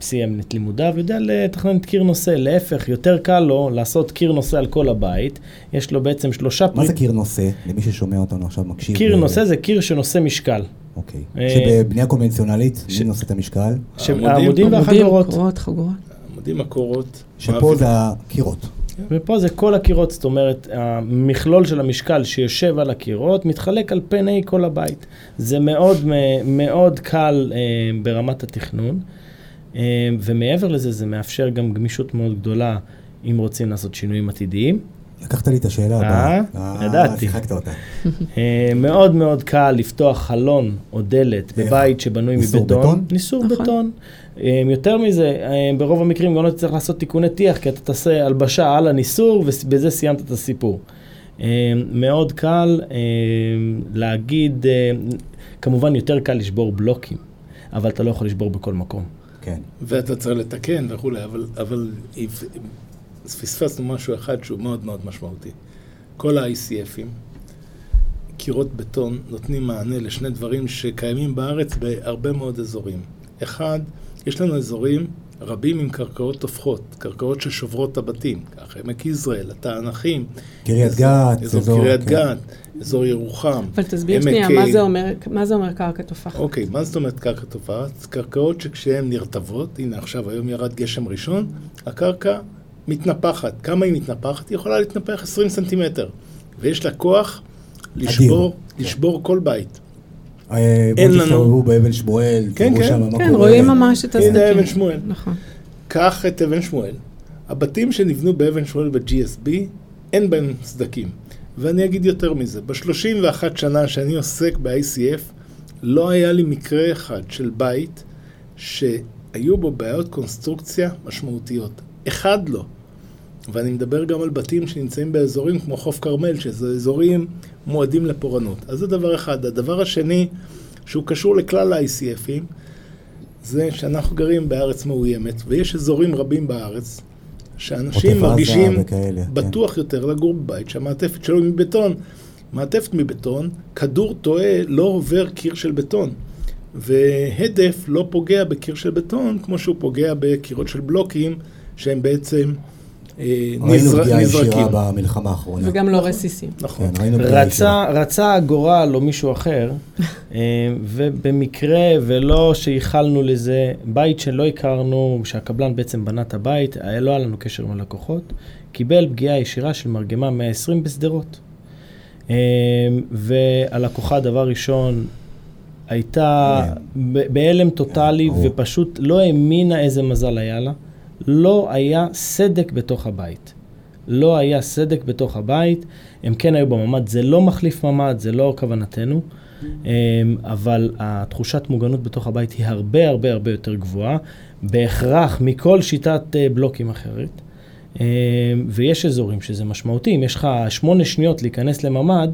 שסיים את לימודיו יודע לתכנן את קיר נושא. להפך, יותר קל לו לעשות קיר נושא על כל הבית. יש לו בעצם שלושה מה זה פריט. קיר נושא? למי ששומע אותנו עכשיו מקשיב. קיר אה, נושא זה קיר שנושא משקל. אוקיי. אה, שבבנייה קונבנציונלית, מי נושא את המשקל? העמודים, והחגורות. קורות, חגורות. עמודים, הקורות. שפה. זה הקירות. ופה זה כל הקירות, זאת אומרת, המכלול של המשקל שיושב על הקירות מתחלק על פני כל הבית. זה מאוד מאוד קל אה, ברמת התכנון, אה, ומעבר לזה, זה מאפשר גם גמישות מאוד גדולה אם רוצים לעשות שינויים עתידיים. לקחת לי את השאלה אה? הבאה. ידעתי. שיחקת אותה. אה, מאוד מאוד קל לפתוח חלון או דלת? בבית שבנוי ניסור מבטון. בטון? ניסור נכון. בטון. אה, יותר מזה, אה, ברוב המקרים גם לא תצטרך לעשות תיקוני טיח, כי אתה תעשה הלבשה על הניסור ובזה סיימת את הסיפור. אה, מאוד קל אה, להגיד, אה, כמובן יותר קל לשבור בלוקים, אבל אתה לא יכול לשבור בכל מקום. כן. ואתה צריך לתקן וכולי, אבל, אבל אז פספסנו משהו אחד שהוא מאוד מאוד משמעותי. כל ה-ICFים, קירות בטון, נותנים מענה לשני דברים שקיימים בארץ בהרבה מאוד אזורים. אחד, יש לנו אזורים רבים עם קרקעות הופכות, קרקעות ששוברות את הבתים, ככה עמק יזרעאל, התענכים, קריית גת, אזור אזור- קריית כן. גת, אזור ירוחם. אבל תסביר שנייה, מה זה אומר, מה זה אומר קרקע תופחת? אוקיי, מה זאת אומרת קרקע תופעת? קרקעות שכשהן נרטבות, הנה עכשיו היום ירד גשם ראשון, הקרקע מתנפחת. כמה היא מתנפחת? היא יכולה להתנפח 20 סנטימטר. ויש לה כוח לשבור, לשבור כל בית. אה, אין בואו לנו- תסתובבו באבן שמואל, כן, תראו כן. שם מה כן, קורה. רואים ממש את הנה הסדקים. אבן שמואל. נכון. קח את אבן שמואל. הבתים שנבנו באבן שמואל ב-GSB, אין בהם סדקים. ואני אגיד יותר מזה, ב-31 שנה שאני עוסק ב-ICF, לא היה לי מקרה אחד של בית שהיו בו בעיות קונסטרוקציה משמעותיות. אחד לא. ואני מדבר גם על בתים שנמצאים באזורים כמו חוף כרמל, שזה אזורים מועדים לפורענות. אז זה דבר אחד. הדבר השני, שהוא קשור לכלל ה-ICFים, זה שאנחנו גרים בארץ מאוימת, ויש אזורים רבים בארץ שאנשים מרגישים וכאלה, כן. בטוח יותר לגור בבית שהמעטפת שלו היא מבטון. מעטפת מבטון, כדור טועה לא עובר קיר של בטון. והדף לא פוגע בקיר של בטון כמו שהוא פוגע בקירות של בלוקים שהם בעצם אה, ראינו פגיעה נזרקים. ישירה במלחמה האחרונה. וגם לא רסיסים. נכון. כן. רצה, רצה הגורל או מישהו אחר, אה, ובמקרה ולא שייחלנו לזה, בית שלא הכרנו, שהקבלן בעצם בנה את הבית, היה לא היה לנו קשר עם הלקוחות, קיבל פגיעה ישירה של מרגמה 120 בשדרות. אה, והלקוחה, דבר ראשון, הייתה ב- בהלם טוטאלי. ופשוט לא האמינה איזה מזל היה לה. לא היה סדק בתוך הבית. לא היה סדק בתוך הבית, הם כן היו בממ"ד, זה לא מחליף ממ"ד, זה לא כוונתנו, אמ, אבל התחושת מוגנות בתוך הבית היא הרבה הרבה הרבה יותר גבוהה, בהכרח מכל שיטת אה, בלוקים אחרת. אמ, ויש אזורים שזה משמעותי, אם יש לך שמונה שניות להיכנס לממ"ד,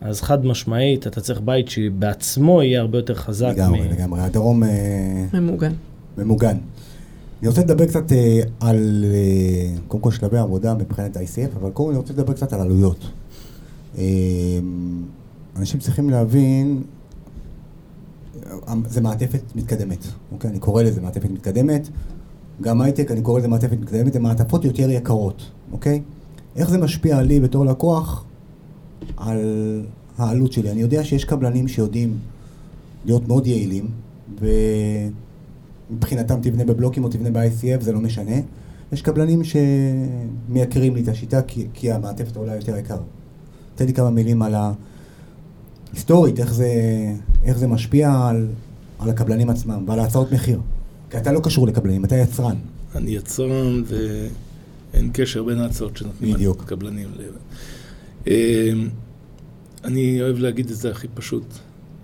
אז חד משמעית אתה צריך בית שבעצמו יהיה הרבה יותר חזק. לגמרי, מ- לגמרי. הדרום אה, ממוגן. ממוגן. אני רוצה לדבר קצת אה, על, אה, קודם כל שלבי העבודה מבחינת ה-ICF, אבל קודם אני רוצה לדבר קצת על עלויות. אה, אנשים צריכים להבין זה מעטפת מתקדמת, אוקיי? אני קורא לזה מעטפת מתקדמת. גם הייטק, אני קורא לזה מעטפת מתקדמת, הן מעטפות יותר יקרות, אוקיי? איך זה משפיע עלי בתור לקוח על העלות שלי? אני יודע שיש קבלנים שיודעים להיות מאוד יעילים, ומבחינתם תבנה בבלוקים או תבנה ב-ICF, זה לא משנה. יש קבלנים שמייקרים לי את השיטה כי, כי המעטפת עולה יותר יקר. תן לי כמה מילים על ההיסטורית, איך זה, איך זה משפיע על, על הקבלנים עצמם ועל ההצעות מחיר. כי אתה לא קשור לקבלנים, אתה יצרן. אני יצרן ואין קשר בין ההצעות שנותנים לקבלנים. אמ, אני אוהב להגיד את זה הכי פשוט.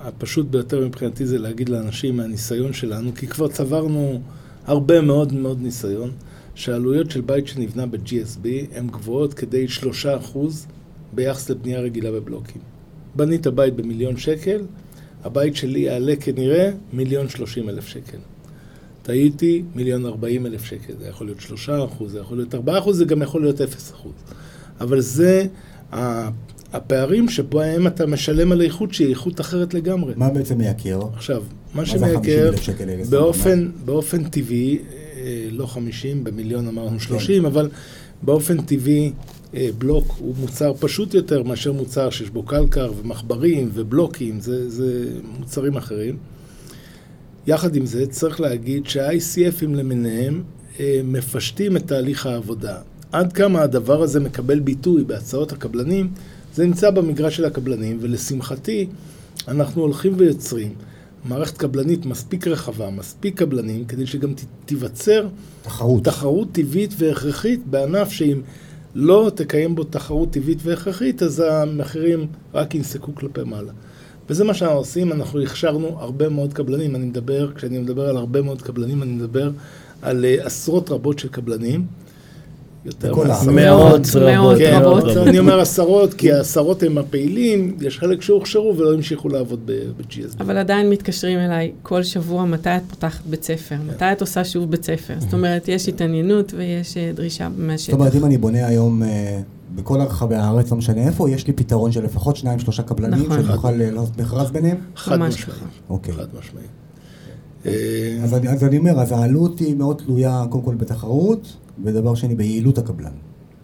הפשוט ביותר מבחינתי זה להגיד לאנשים מהניסיון שלנו, כי כבר צברנו הרבה מאוד מאוד ניסיון, שהעלויות של בית שנבנה ב-GSB הן גבוהות כדי שלושה אחוז ביחס לבנייה רגילה בבלוקים. בנית בית במיליון שקל, הבית שלי יעלה כנראה מיליון שלושים אלף שקל. טעיתי, מיליון ארבעים אלף שקל. זה יכול להיות שלושה אחוז, זה יכול להיות ארבעה אחוז, זה גם יכול להיות אפס אחוז. אבל זה הפערים שבהם אתה משלם על איכות שהיא איכות אחרת לגמרי. מה בעצם מייקר? עכשיו, מה שמייקר, באופן, באופן טבעי, אה, לא חמישים, במיליון אמרנו שלושים, כן. אבל באופן טבעי אה, בלוק הוא מוצר פשוט יותר מאשר מוצר שיש בו קלקר ומחברים ובלוקים, זה, זה מוצרים אחרים. יחד עם זה, צריך להגיד שה-ICFים למיניהם אה, מפשטים את תהליך העבודה. עד כמה הדבר הזה מקבל ביטוי בהצעות הקבלנים, זה נמצא במגרש של הקבלנים, ולשמחתי, אנחנו הולכים ויוצרים מערכת קבלנית מספיק רחבה, מספיק קבלנים, כדי שגם תיווצר תחרות, תחרות טבעית והכרחית בענף שאם לא תקיים בו תחרות טבעית והכרחית, אז המחירים רק ינסקו כלפי מעלה. וזה מה שאנחנו עושים, אנחנו הכשרנו הרבה מאוד קבלנים, אני מדבר, כשאני מדבר על הרבה מאוד קבלנים, אני מדבר על uh, עשרות רבות של קבלנים. יותר. מאות רבות. כן, רבות. אני אומר עשרות, כי העשרות הם הפעילים, יש חלק שהוכשרו ולא המשיכו לעבוד ב-GSB. אבל עדיין מתקשרים אליי כל שבוע, מתי את פותחת בית ספר? כן. מתי את עושה שוב בית ספר? זאת אומרת, יש התעניינות ויש אה, דרישה מהשטח. זאת אומרת, אם אני בונה היום... אה, בכל רחבי הארץ, לא משנה איפה, יש לי פתרון של לפחות שניים, שלושה קבלנים, נכון. שאני אוכל לעשות מכרז ביניהם? חד משמעי. אוקיי. חד משמעי. אז אני אומר, אז העלות היא מאוד תלויה קודם כל בתחרות, ודבר שני, ביעילות הקבלן.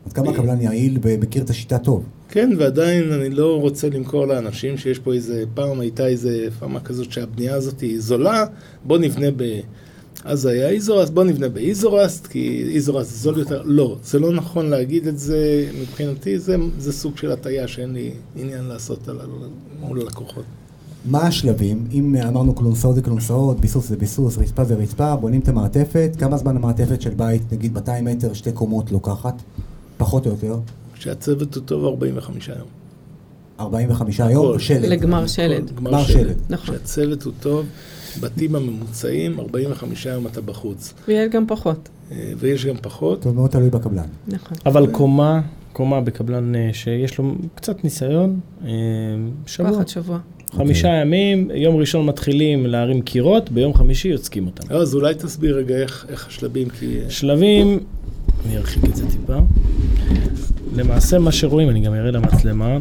עד כמה הקבלן יעיל ומכיר את השיטה טוב. כן, ועדיין אני לא רוצה למכור לאנשים שיש פה איזה, פעם הייתה איזה פאמה כזאת שהבנייה הזאת היא זולה, בוא נבנה ב... אז היה איזורסט, בוא נבנה באיזורסט, כי איזורסט זול יותר. לא, זה לא נכון להגיד את זה, מבחינתי זה, זה סוג של הטעיה שאין לי עניין לעשות מול הלקוחות. מה השלבים? אם אמרנו קלונסאות זה קלונסאות, ביסוס זה ביסוס, רצפה זה רצפה, בונים את המעטפת, כמה זמן המעטפת של בית, נגיד 200 מטר, שתי קומות לוקחת? פחות או יותר? כשהצוות הוא טוב 45 יום. 45 יום שלד? לגמר שלד. גמר שלד. נכון. כשהצוות הוא טוב, בתים הממוצעים, 45 יום אתה בחוץ. ויש גם פחות. אה, ויש גם פחות. טוב, מאוד תלוי בקבלן. נכון. אבל קומה, קומה בקבלן אה, שיש לו קצת ניסיון, אה, שבוע. פחד שבוע. חמישה okay. ימים, יום ראשון מתחילים להרים קירות, ביום חמישי יוצקים אותם. אז אולי תסביר רגע איך, איך השלבים, כי... שלבים, אני ארחיק את זה טיפה. למעשה מה שרואים, אני גם אראה למצלמה,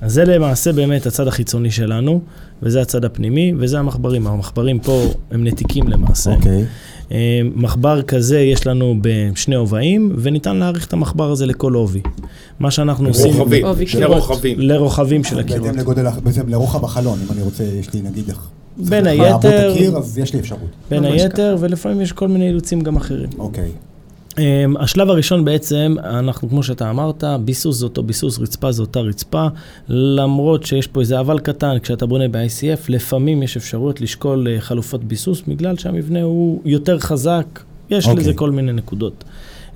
אז זה למעשה באמת הצד החיצוני שלנו, וזה הצד הפנימי, וזה המחברים. המחברים פה הם נתיקים למעשה. אוקיי. Okay. אה, מחבר כזה יש לנו בשני עובעים, וניתן להאריך את המחבר הזה לכל עובי. מה שאנחנו עושים... רוחבים, לרוחבים. לרוחבים של הקירות. בהתאם לגודל, בעצם לרוחב החלון, אם אני רוצה, יש לי נגיד איך... בין היתר... הקיר, אז יש לי אפשרות. בין היתר, ולפעמים יש כל מיני אילוצים גם אחרים. אוקיי. Um, השלב הראשון בעצם, אנחנו, כמו שאתה אמרת, ביסוס זה אותו ביסוס, רצפה זה אותה רצפה, למרות שיש פה איזה אבל קטן, כשאתה בונה ב-ICF, לפעמים יש אפשרות לשקול uh, חלופות ביסוס, בגלל שהמבנה הוא יותר חזק, יש okay. אוקיי. לזה כל מיני נקודות.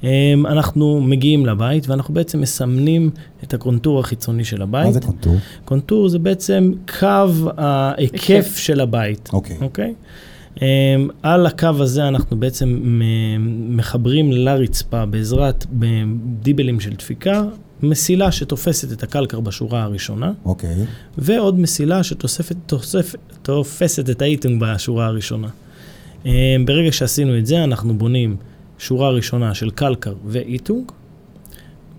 Um, אנחנו מגיעים לבית ואנחנו בעצם מסמנים את הקונטור החיצוני של הבית. מה זה קונטור? קונטור זה בעצם קו ההיקף של הבית. אוקיי. Okay. אוקיי? Okay? אמ, על הקו הזה אנחנו בעצם מחברים לרצפה בעזרת דיבלים של דפיקה, מסילה שתופסת את הקלקר בשורה הראשונה, אוקיי. Okay. ועוד מסילה שתופסת את האיטונג בשורה הראשונה. אמ, ברגע שעשינו את זה, אנחנו בונים שורה ראשונה של קלקר ואיטונג.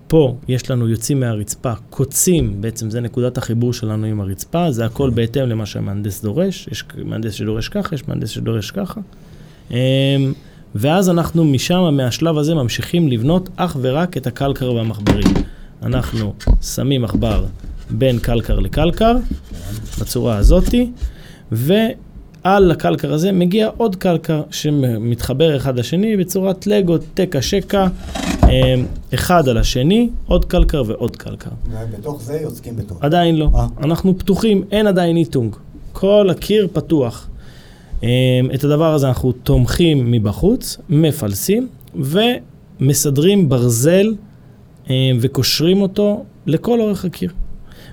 פה יש לנו יוצאים מהרצפה, קוצים, בעצם זה נקודת החיבור שלנו עם הרצפה, זה הכל בהתאם למה שהמהנדס דורש, יש מהנדס שדורש ככה, יש מהנדס שדורש ככה. אמ, ואז אנחנו משם, מהשלב הזה, ממשיכים לבנות אך ורק את הקלקר והמחברים. אנחנו שמים מחבר בין קלקר לקלקר, בצורה הזאתי, ועל הקלקר הזה מגיע עוד קלקר שמתחבר אחד לשני בצורת לגו, תקה שקה, אמ, אחד על השני, עוד קלקר ועוד קלקר. ובתוך זה יוצקים בטון. עדיין לא. אה. אנחנו פתוחים, אין עדיין איטונג. כל הקיר פתוח. אמ, את הדבר הזה אנחנו תומכים מבחוץ, מפלסים ומסדרים ברזל אמ, וקושרים אותו לכל אורך הקיר.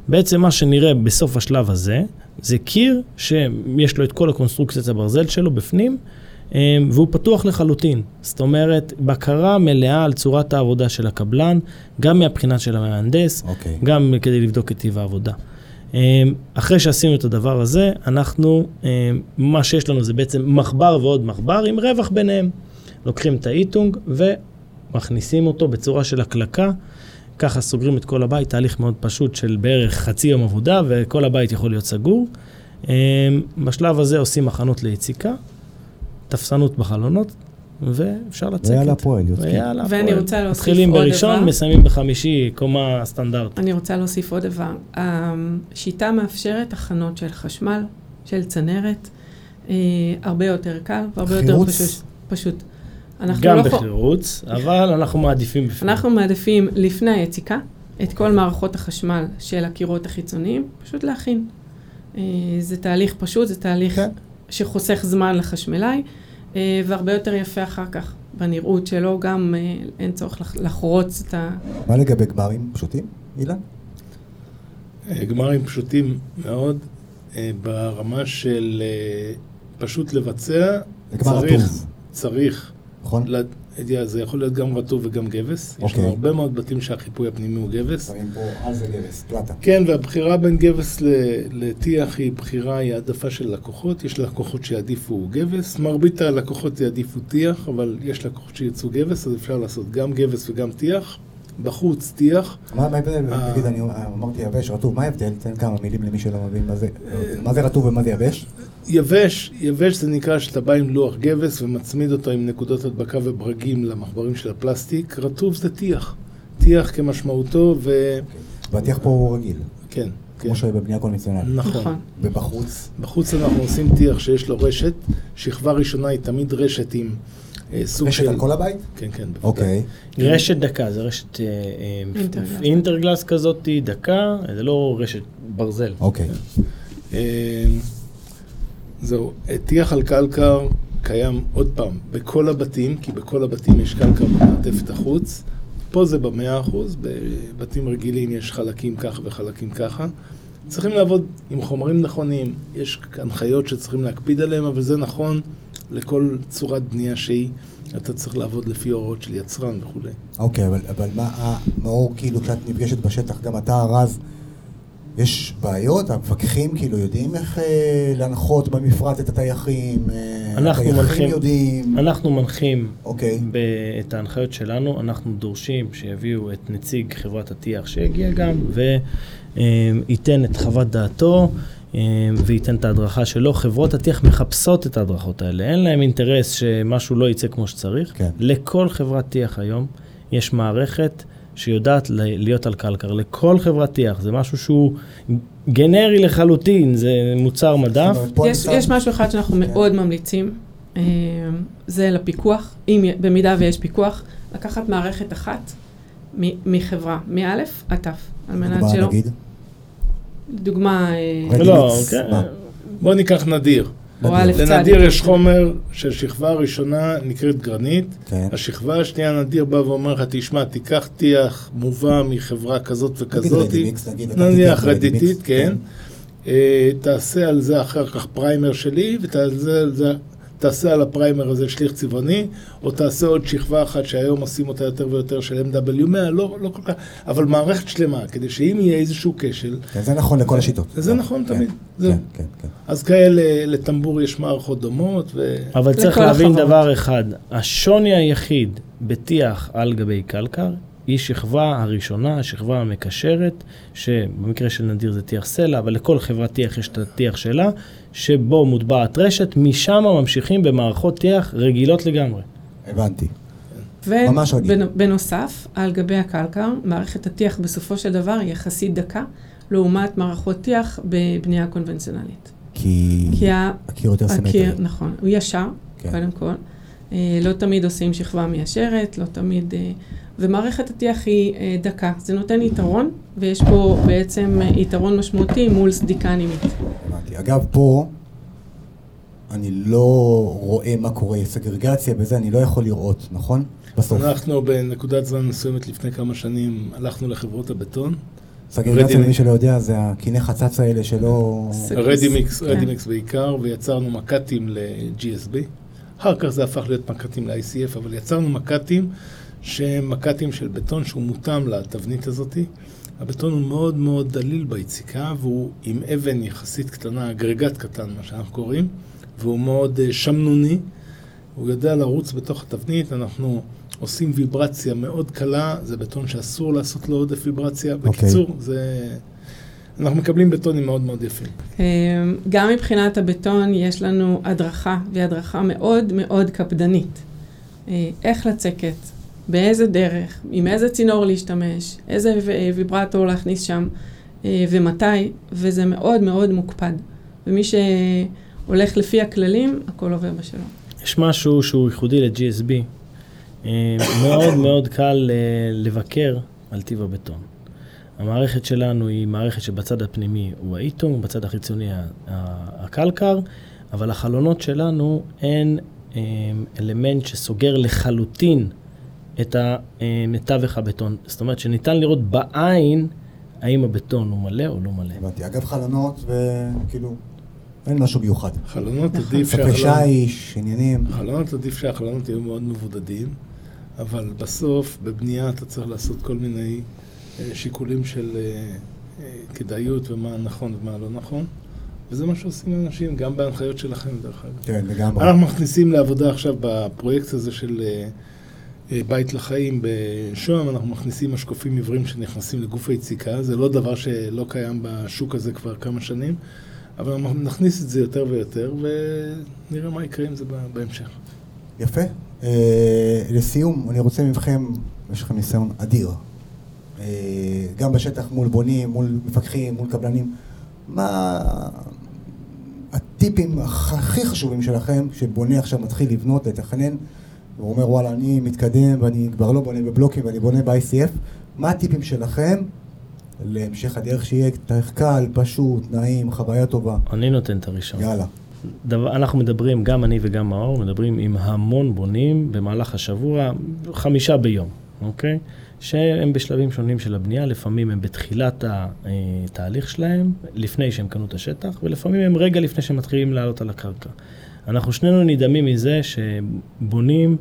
בעצם מה שנראה בסוף השלב הזה, זה קיר שיש לו את כל הקונסטרוקציית הברזל שלו בפנים, אמ, והוא פתוח לחלוטין. זאת אומרת, בקרה מלאה על צורת העבודה של הקבלן, גם מהבחינה של המהנדס, אוקיי. גם כדי לבדוק את טיב העבודה. אמ, אחרי שעשינו את הדבר הזה, אנחנו, אמ, מה שיש לנו זה בעצם מחבר ועוד מחבר עם רווח ביניהם. לוקחים את האיטונג ומכניסים אותו בצורה של הקלקה, ככה סוגרים את כל הבית, תהליך מאוד פשוט של בערך חצי יום עבודה וכל הבית יכול להיות סגור. אמ, בשלב הזה עושים מחנות ליציקה, תפסנות בחלונות, ואפשר לצקת. ויאללה פועל, יוצקים. ויאללה ואני פועל. רוצה להוסיף מתחילים עוד בראשון, דבר. מסיימים בחמישי, קומה סטנדרט. אני רוצה להוסיף עוד דבר. השיטה מאפשרת הכנות של חשמל, של צנרת, אה, הרבה יותר קל והרבה יותר חירוץ. פשוט. גם לא בחירוץ, אבל אנחנו מעדיפים בפנים. אנחנו מעדיפים לפני היציקה את כל מערכות החשמל של הקירות החיצוניים, פשוט להכין. אה, זה תהליך פשוט, זה תהליך כן. שחוסך זמן לחשמלאי, אה, והרבה יותר יפה אחר כך, בנראות שלו, גם אה, אין צורך לח- לחרוץ את ה... מה לגבי גמרים פשוטים, אילן? גמרים פשוטים מאוד, אה, ברמה של אה, פשוט לבצע, צריך, צריך, נכון? זה יכול להיות גם רטוב וגם גבס. יש אוקיי. לנו הרבה מאוד בתים שהחיפוי הפנימי הוא גבס. שמים פה על זה גבס, פלטה. כן, והבחירה בין גבס לטיח היא בחירה, היא העדפה של לקוחות. יש לקוחות שיעדיפו גבס, מרבית הלקוחות יעדיפו טיח, אבל יש לקוחות שירצו גבס, אז אפשר לעשות גם גבס וגם טיח. בחוץ טיח, מה ההבדל? אה. תגיד, אני אמרתי יבש, רטוב, מה ההבדל? תן כמה מילים למי שלא מבין מה זה. מה זה רטוב ומה זה יבש? יבש, יבש זה נקרא שאתה בא עם לוח גבס ומצמיד אותו עם נקודות הדבקה וברגים למחברים של הפלסטיק. רטוב זה טיח. טיח כמשמעותו ו... והטיח פה הוא רגיל, כן, כן. כמו שבבנייה קונבנציונלית. נכון. נכון. ובחוץ, בחוץ אנחנו עושים טיח שיש לו רשת. שכבה ראשונה היא תמיד רשת עם אה, סוג רשת של... על כל הבית? כן, כן, בוודאי. אוקיי. רשת דקה, זה רשת אה, אה, אינטרגלס. אינטרגלס כזאת, דקה, זה לא רשת ברזל. אוקיי. אה, זהו, טיח על קלקר קיים עוד פעם בכל הבתים, כי בכל הבתים יש קלקר במעטפת החוץ. פה זה במאה אחוז, בבתים רגילים יש חלקים ככה וחלקים ככה. צריכים לעבוד עם חומרים נכונים, יש הנחיות שצריכים להקפיד עליהם, אבל זה נכון לכל צורת בנייה שהיא. אתה צריך לעבוד לפי הוראות של יצרן וכולי. אוקיי, אבל, אבל מה, ה- מאור, כאילו, כשאת נפגשת בשטח, גם אתה, רז, יש בעיות? המפקחים כאילו יודעים איך אה, להנחות במפרט את הטייחים? אה, אנחנו הטייחים מנחים. יודעים? אנחנו מנחים אוקיי. ב- את ההנחיות שלנו, אנחנו דורשים שיביאו את נציג חברת הטיח שיגיע גם וייתן את חוות דעתו אה, וייתן את ההדרכה שלו. חברות הטיח מחפשות את ההדרכות האלה, אין להם אינטרס שמשהו לא יצא כמו שצריך. כן. לכל חברת טיח היום יש מערכת שיודעת ל- להיות על קלקר, לכל חברת טיח, זה משהו שהוא גנרי לחלוטין, זה מוצר מדף. יש, יש משהו אחד שאנחנו כן. מאוד ממליצים, אה, זה לפיקוח, אם, במידה ויש פיקוח, לקחת מערכת אחת מ- מחברה, מא' עד ת', על מנת שלא, נגיד. דוגמה, אה. לא, כן, מה? בואו ניקח נדיר. לנדיר יש חומר שהשכבה הראשונה נקראת גרנית, כן. השכבה השנייה נדיר בא ואומר לך, תשמע, תיקח טיח מובא מחברה כזאת וכזאת, נניח רדיטית, כן, אה, תעשה על זה אחר כך פריימר שלי, ותעשה על זה... תעשה על הפריימר הזה שליח צבעוני, או תעשה עוד שכבה אחת שהיום עושים אותה יותר ויותר של MW100, לא, לא כל כך, אבל מערכת שלמה, כדי שאם יהיה איזשהו כשל, כן, זה נכון לכל השיטות. זה נכון כן, תמיד, כן, זהו. כן, כן. אז כאלה, לטמבור יש מערכות דומות, ו... אבל צריך להבין החברות. דבר אחד, השוני היחיד בטיח על גבי קלקר היא שכבה הראשונה, השכבה המקשרת, שבמקרה של נדיר זה טיח סלע, אבל לכל חברת טיח יש את הטיח שלה, שבו מוטבעת רשת, משם ממשיכים במערכות טיח רגילות לגמרי. הבנתי. ממש רגיל. ובנוסף, על גבי הקלקר, מערכת הטיח בסופו של דבר היא יחסית דקה, לעומת מערכות טיח בבנייה קונבנציונלית. כי, כי ה- הקיר יותר סימטרי. הקיר, נכון, הוא ישר, כן. קודם כל. אה, לא תמיד עושים שכבה מיישרת, לא תמיד... אה, ומערכת הטיח היא אה, דקה. זה נותן יתרון, ויש פה בעצם אה, יתרון משמעותי מול סדיקה נימית. הבנתי. אגב, פה אני לא רואה מה קורה, סגרגציה וזה, אני לא יכול לראות, נכון? בסוף. אנחנו בנקודת זמן מסוימת לפני כמה שנים הלכנו לחברות הבטון. סגרגציה, רדימיקס. למי שלא יודע, זה הקיני חצץ האלה שלא... זה- רדימיקס, כן. רדימיקס בעיקר, ויצרנו מק"טים ל-GSB. אחר כך זה הפך להיות מק"טים ל-ICF, אבל יצרנו מק"טים שהם מק"טים של בטון שהוא מותאם לתבנית הזאתי. הבטון הוא מאוד מאוד דליל ביציקה, והוא עם אבן יחסית קטנה, אגרגט קטן, מה שאנחנו קוראים, והוא מאוד אה, שמנוני. הוא יודע לרוץ בתוך התבנית, אנחנו עושים ויברציה מאוד קלה, זה בטון שאסור לעשות לו עודף ויברציה. אוקיי. בקיצור, זה... אנחנו מקבלים בטונים מאוד מאוד יפים. אה, גם מבחינת הבטון יש לנו הדרכה, והיא הדרכה מאוד מאוד קפדנית. אה, איך לצקת, באיזה דרך, עם איזה צינור להשתמש, איזה אה, ויברטור להכניס שם, אה, ומתי, וזה מאוד מאוד מוקפד. ומי שהולך לפי הכללים, הכל עובר בשלום. יש משהו שהוא ייחודי ל-GSB. אה, מאוד מאוד קל לבקר על טיב הבטון. המערכת שלנו היא מערכת שבצד הפנימי הוא האיטום, בצד החיצוני הקלקר, אבל החלונות שלנו אין אלמנט שסוגר לחלוטין את ה- אה, הבטון. זאת אומרת שניתן לראות בעין האם הבטון הוא מלא או לא מלא. הבנתי. אגב, חלונות, וכאילו, אין משהו מיוחד. חלונות. עדיף שהחלונות... שיש, עניינים. חלונות עדיף שהחלונות יהיו מאוד מבודדים, אבל בסוף, בבנייה אתה צריך לעשות כל מיני אה, שיקולים של אה, כדאיות ומה נכון ומה לא נכון, וזה מה שעושים אנשים, גם בהנחיות שלכם, דרך אגב. כן, לגמרי. אנחנו מכניסים לעבודה עכשיו בפרויקט הזה של בית לחיים בשוהם, אנחנו מכניסים משקופים עיוורים שנכנסים לגוף היציקה, זה לא דבר שלא קיים בשוק הזה כבר כמה שנים, אבל אנחנו נכניס את זה יותר ויותר, ונראה מה יקרה עם זה בהמשך. יפה. אה, לסיום, אני רוצה מכם, יש לכם ניסיון אדיר. אה, גם בשטח מול בונים, מול מפקחים, מול קבלנים. מה הטיפים הכ- הכי חשובים שלכם, שבונה עכשיו מתחיל לבנות, לתכנן, והוא אומר, וואלה, אני מתקדם ואני כבר לא בונה בבלוקים ואני בונה ב-ICF. מה הטיפים שלכם להמשך הדרך שיהיה תאריך קל, פשוט, נעים, חוויה טובה? אני נותן את הראשון. יאללה. דבר, אנחנו מדברים, גם אני וגם מאור, מדברים עם המון בונים במהלך השבוע, חמישה ביום, אוקיי? שהם בשלבים שונים של הבנייה, לפעמים הם בתחילת התהליך שלהם, לפני שהם קנו את השטח, ולפעמים הם רגע לפני שהם מתחילים לעלות על הקרקע. אנחנו שנינו נדהמים מזה שבונים,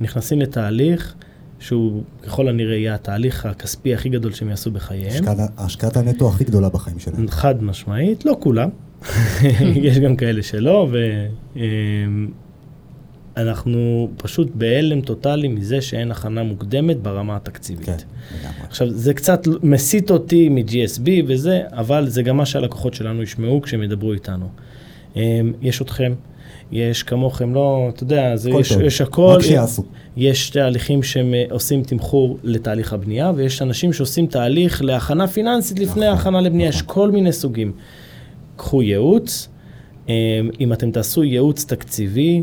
נכנסים לתהליך שהוא ככל הנראה יהיה התהליך הכספי הכי גדול שהם יעשו בחייהם. השקעת- הנטו הכי גדולה בחיים שלהם. חד משמעית, לא כולם, יש גם כאלה שלא, ואנחנו פשוט בהלם טוטאלי מזה שאין הכנה מוקדמת ברמה התקציבית. כן, לגמרי. עכשיו, זה קצת מסיט אותי מ-GSB וזה, אבל זה גם מה שהלקוחות שלנו ישמעו כשהם ידברו איתנו. אמ, יש אתכם, יש כמוכם, לא, אתה יודע, זה, יש, טוב. יש הכל. רק שיעשו. יש תהליכים שהם אה, עושים תמחור לתהליך הבנייה, ויש אנשים שעושים תהליך להכנה פיננסית לפני נכון, ההכנה לבנייה, יש נכון. כל מיני סוגים. קחו ייעוץ, אה, אם אתם תעשו ייעוץ תקציבי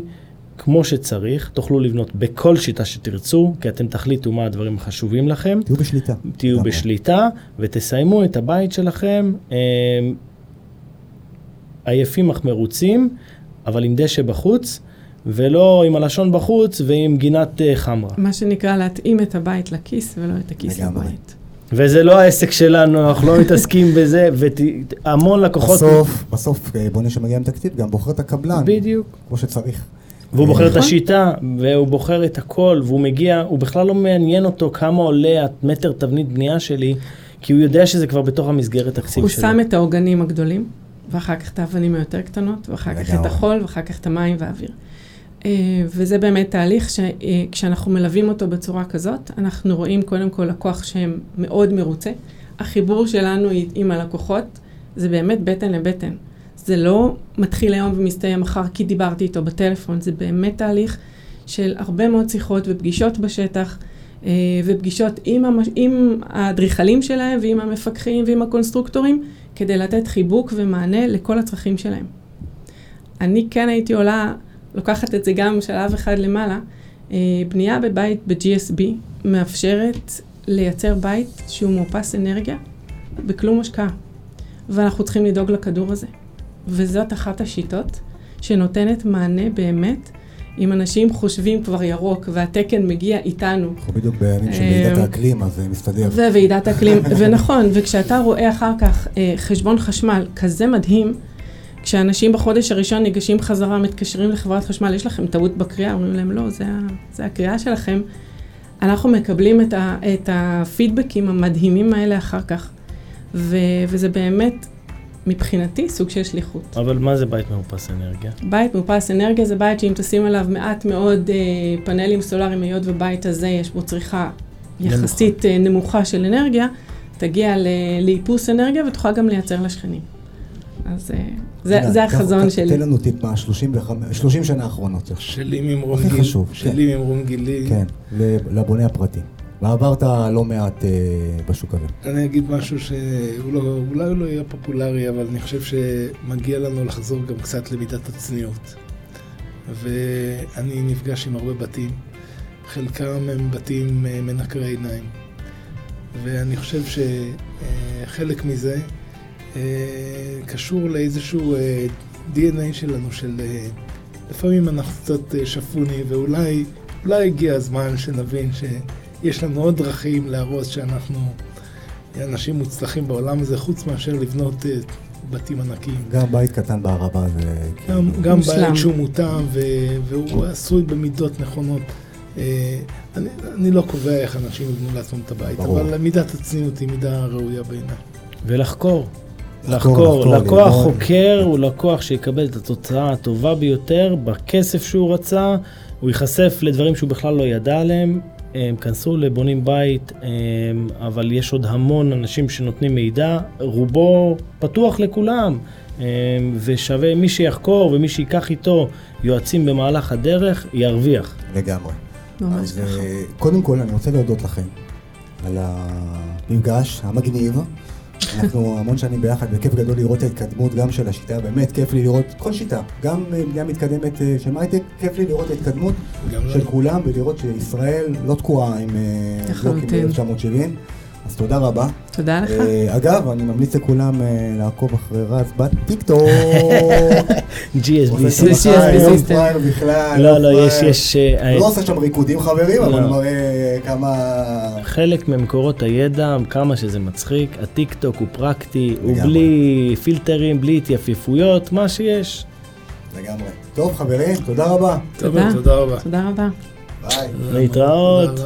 כמו שצריך, תוכלו לבנות בכל שיטה שתרצו, כי אתם תחליטו מה הדברים החשובים לכם, תהיו בשליטה. תהיו לגמרי. בשליטה, ותסיימו את הבית שלכם אה, עייפים אך מרוצים, אבל עם דשא בחוץ, ולא עם הלשון בחוץ ועם גינת אה, חמרה. מה שנקרא להתאים את הבית לכיס ולא את הכיס לגמרי. לבית. וזה לא העסק שלנו, אנחנו לא מתעסקים בזה, והמון לקוחות... בסוף, בסוף אה, בונה שמגיע עם תקציב גם בוחר את הקבלן. בדיוק. כמו שצריך. והוא בוחר את נכון. השיטה, והוא בוחר את הכל, והוא מגיע, הוא בכלל לא מעניין אותו כמה עולה המטר תבנית בנייה שלי, כי הוא יודע שזה כבר בתוך המסגרת תקציב הוא שלו. שם את העוגנים הגדולים, ואחר כך את האבנים היותר קטנות, ואחר כך את. החול, ואחר כך את המים והאוויר. אה, וזה באמת תהליך שכשאנחנו מלווים אותו בצורה כזאת, אנחנו רואים קודם כל לקוח שמאוד מרוצה. החיבור שלנו עם הלקוחות זה באמת בטן לבטן. זה לא מתחיל היום ומסתיים מחר כי דיברתי איתו בטלפון, זה באמת תהליך של הרבה מאוד שיחות ופגישות בשטח, אה, ופגישות עם, המש... עם האדריכלים שלהם ועם המפקחים ועם הקונסטרוקטורים, כדי לתת חיבוק ומענה לכל הצרכים שלהם. אני כן הייתי עולה, לוקחת את זה גם שלב אחד למעלה, אה, בנייה בבית ב-GSB מאפשרת לייצר בית שהוא מאופס אנרגיה בכלום השקעה. ואנחנו צריכים לדאוג לכדור הזה. וזאת אחת השיטות שנותנת מענה באמת. אם אנשים חושבים כבר ירוק והתקן מגיע איתנו. אנחנו בדיוק בימים של ועידת האקלים, אז זה מסתדר. וועידת האקלים, ונכון, וכשאתה רואה אחר כך אה, חשבון חשמל כזה מדהים, כשאנשים בחודש הראשון ניגשים חזרה, מתקשרים לחברת חשמל, יש לכם טעות בקריאה? אומרים להם, לא, זה, זה הקריאה שלכם. אנחנו מקבלים את, ה, את הפידבקים המדהימים האלה אחר כך, ו, וזה באמת מבחינתי סוג של שליחות. אבל מה זה בית מאופס אנרגיה? בית מאופס אנרגיה זה בית שאם תשים עליו מעט מאוד אה, פאנלים סולאריים, היות ובית הזה יש בו צריכה יחסית נמוכה, אה, נמוכה של אנרגיה, תגיע לאיפוס אנרגיה ותוכל גם לייצר לשכנים. אז אה, זה, זה החזון שלי. תן לנו טיפ מה 30 שנה האחרונות. שלי ממרום גילי. שלי כן. ממרום גילי. כן, לבונה הפרטי. ועברת לא מעט אה, בשוק הזה. אני אגיד משהו שאולי לא, הוא לא יהיה פופולרי, אבל אני חושב שמגיע לנו לחזור גם קצת למידת הצניעות. ואני נפגש עם הרבה בתים, חלקם הם בתים אה, מנקרי עיניים. ואני חושב שחלק מזה אה, קשור לאיזשהו אה, DNA שלנו, של לפעמים אנחנו קצת שפוני, ואולי הגיע הזמן שנבין ש... יש לנו עוד דרכים להראות שאנחנו אנשים מוצלחים בעולם הזה, חוץ מאשר לבנות uh, בתים ענקיים. גם בית קטן בערבה זה... גם, כאילו... גם בית שהוא מותאם והוא עשוי במידות נכונות. Uh, אני, אני לא קובע איך אנשים יבנו לעצמם את הבית, ברור. אבל מידת הצניעות היא מידה ראויה בעיניי. ולחקור. לחקור, לקוח חוקר הוא לקוח שיקבל את התוצאה הטובה ביותר בכסף שהוא רצה, הוא ייחשף לדברים שהוא בכלל לא ידע עליהם, הם כנסו לבונים בית, אבל יש עוד המון אנשים שנותנים מידע, רובו פתוח לכולם, ושווה מי שיחקור ומי שייקח איתו יועצים במהלך הדרך, ירוויח. לגמרי. ממש ככה. אה, קודם כל, אני רוצה להודות לכם על המפגש המגניב. אנחנו המון שנים ביחד, וכיף גדול לראות את ההתקדמות גם של השיטה, באמת כיף לי לראות כל שיטה, גם אה, בנייה מתקדמת אה, של מייטק, כיף לי לראות את ההתקדמות של כולם, ולראות שישראל לא תקועה עם בלוקים ב-1970. אז תודה רבה. תודה לך. אה, אגב, אני ממליץ לכולם אה, לעקוב אחרי רז בטיקטוק. GSB System. לא, לא, יש, יש... לא עושה שם ריקודים חברים, אבל לא. מראה כמה... חלק ממקורות הידע, כמה שזה מצחיק, הטיקטוק הוא פרקטי, הוא בלי פילטרים, בלי התייפיפויות, מה שיש. לגמרי. טוב, חברים, תודה רבה. תודה. תודה רבה. תודה רבה. ביי. להתראות.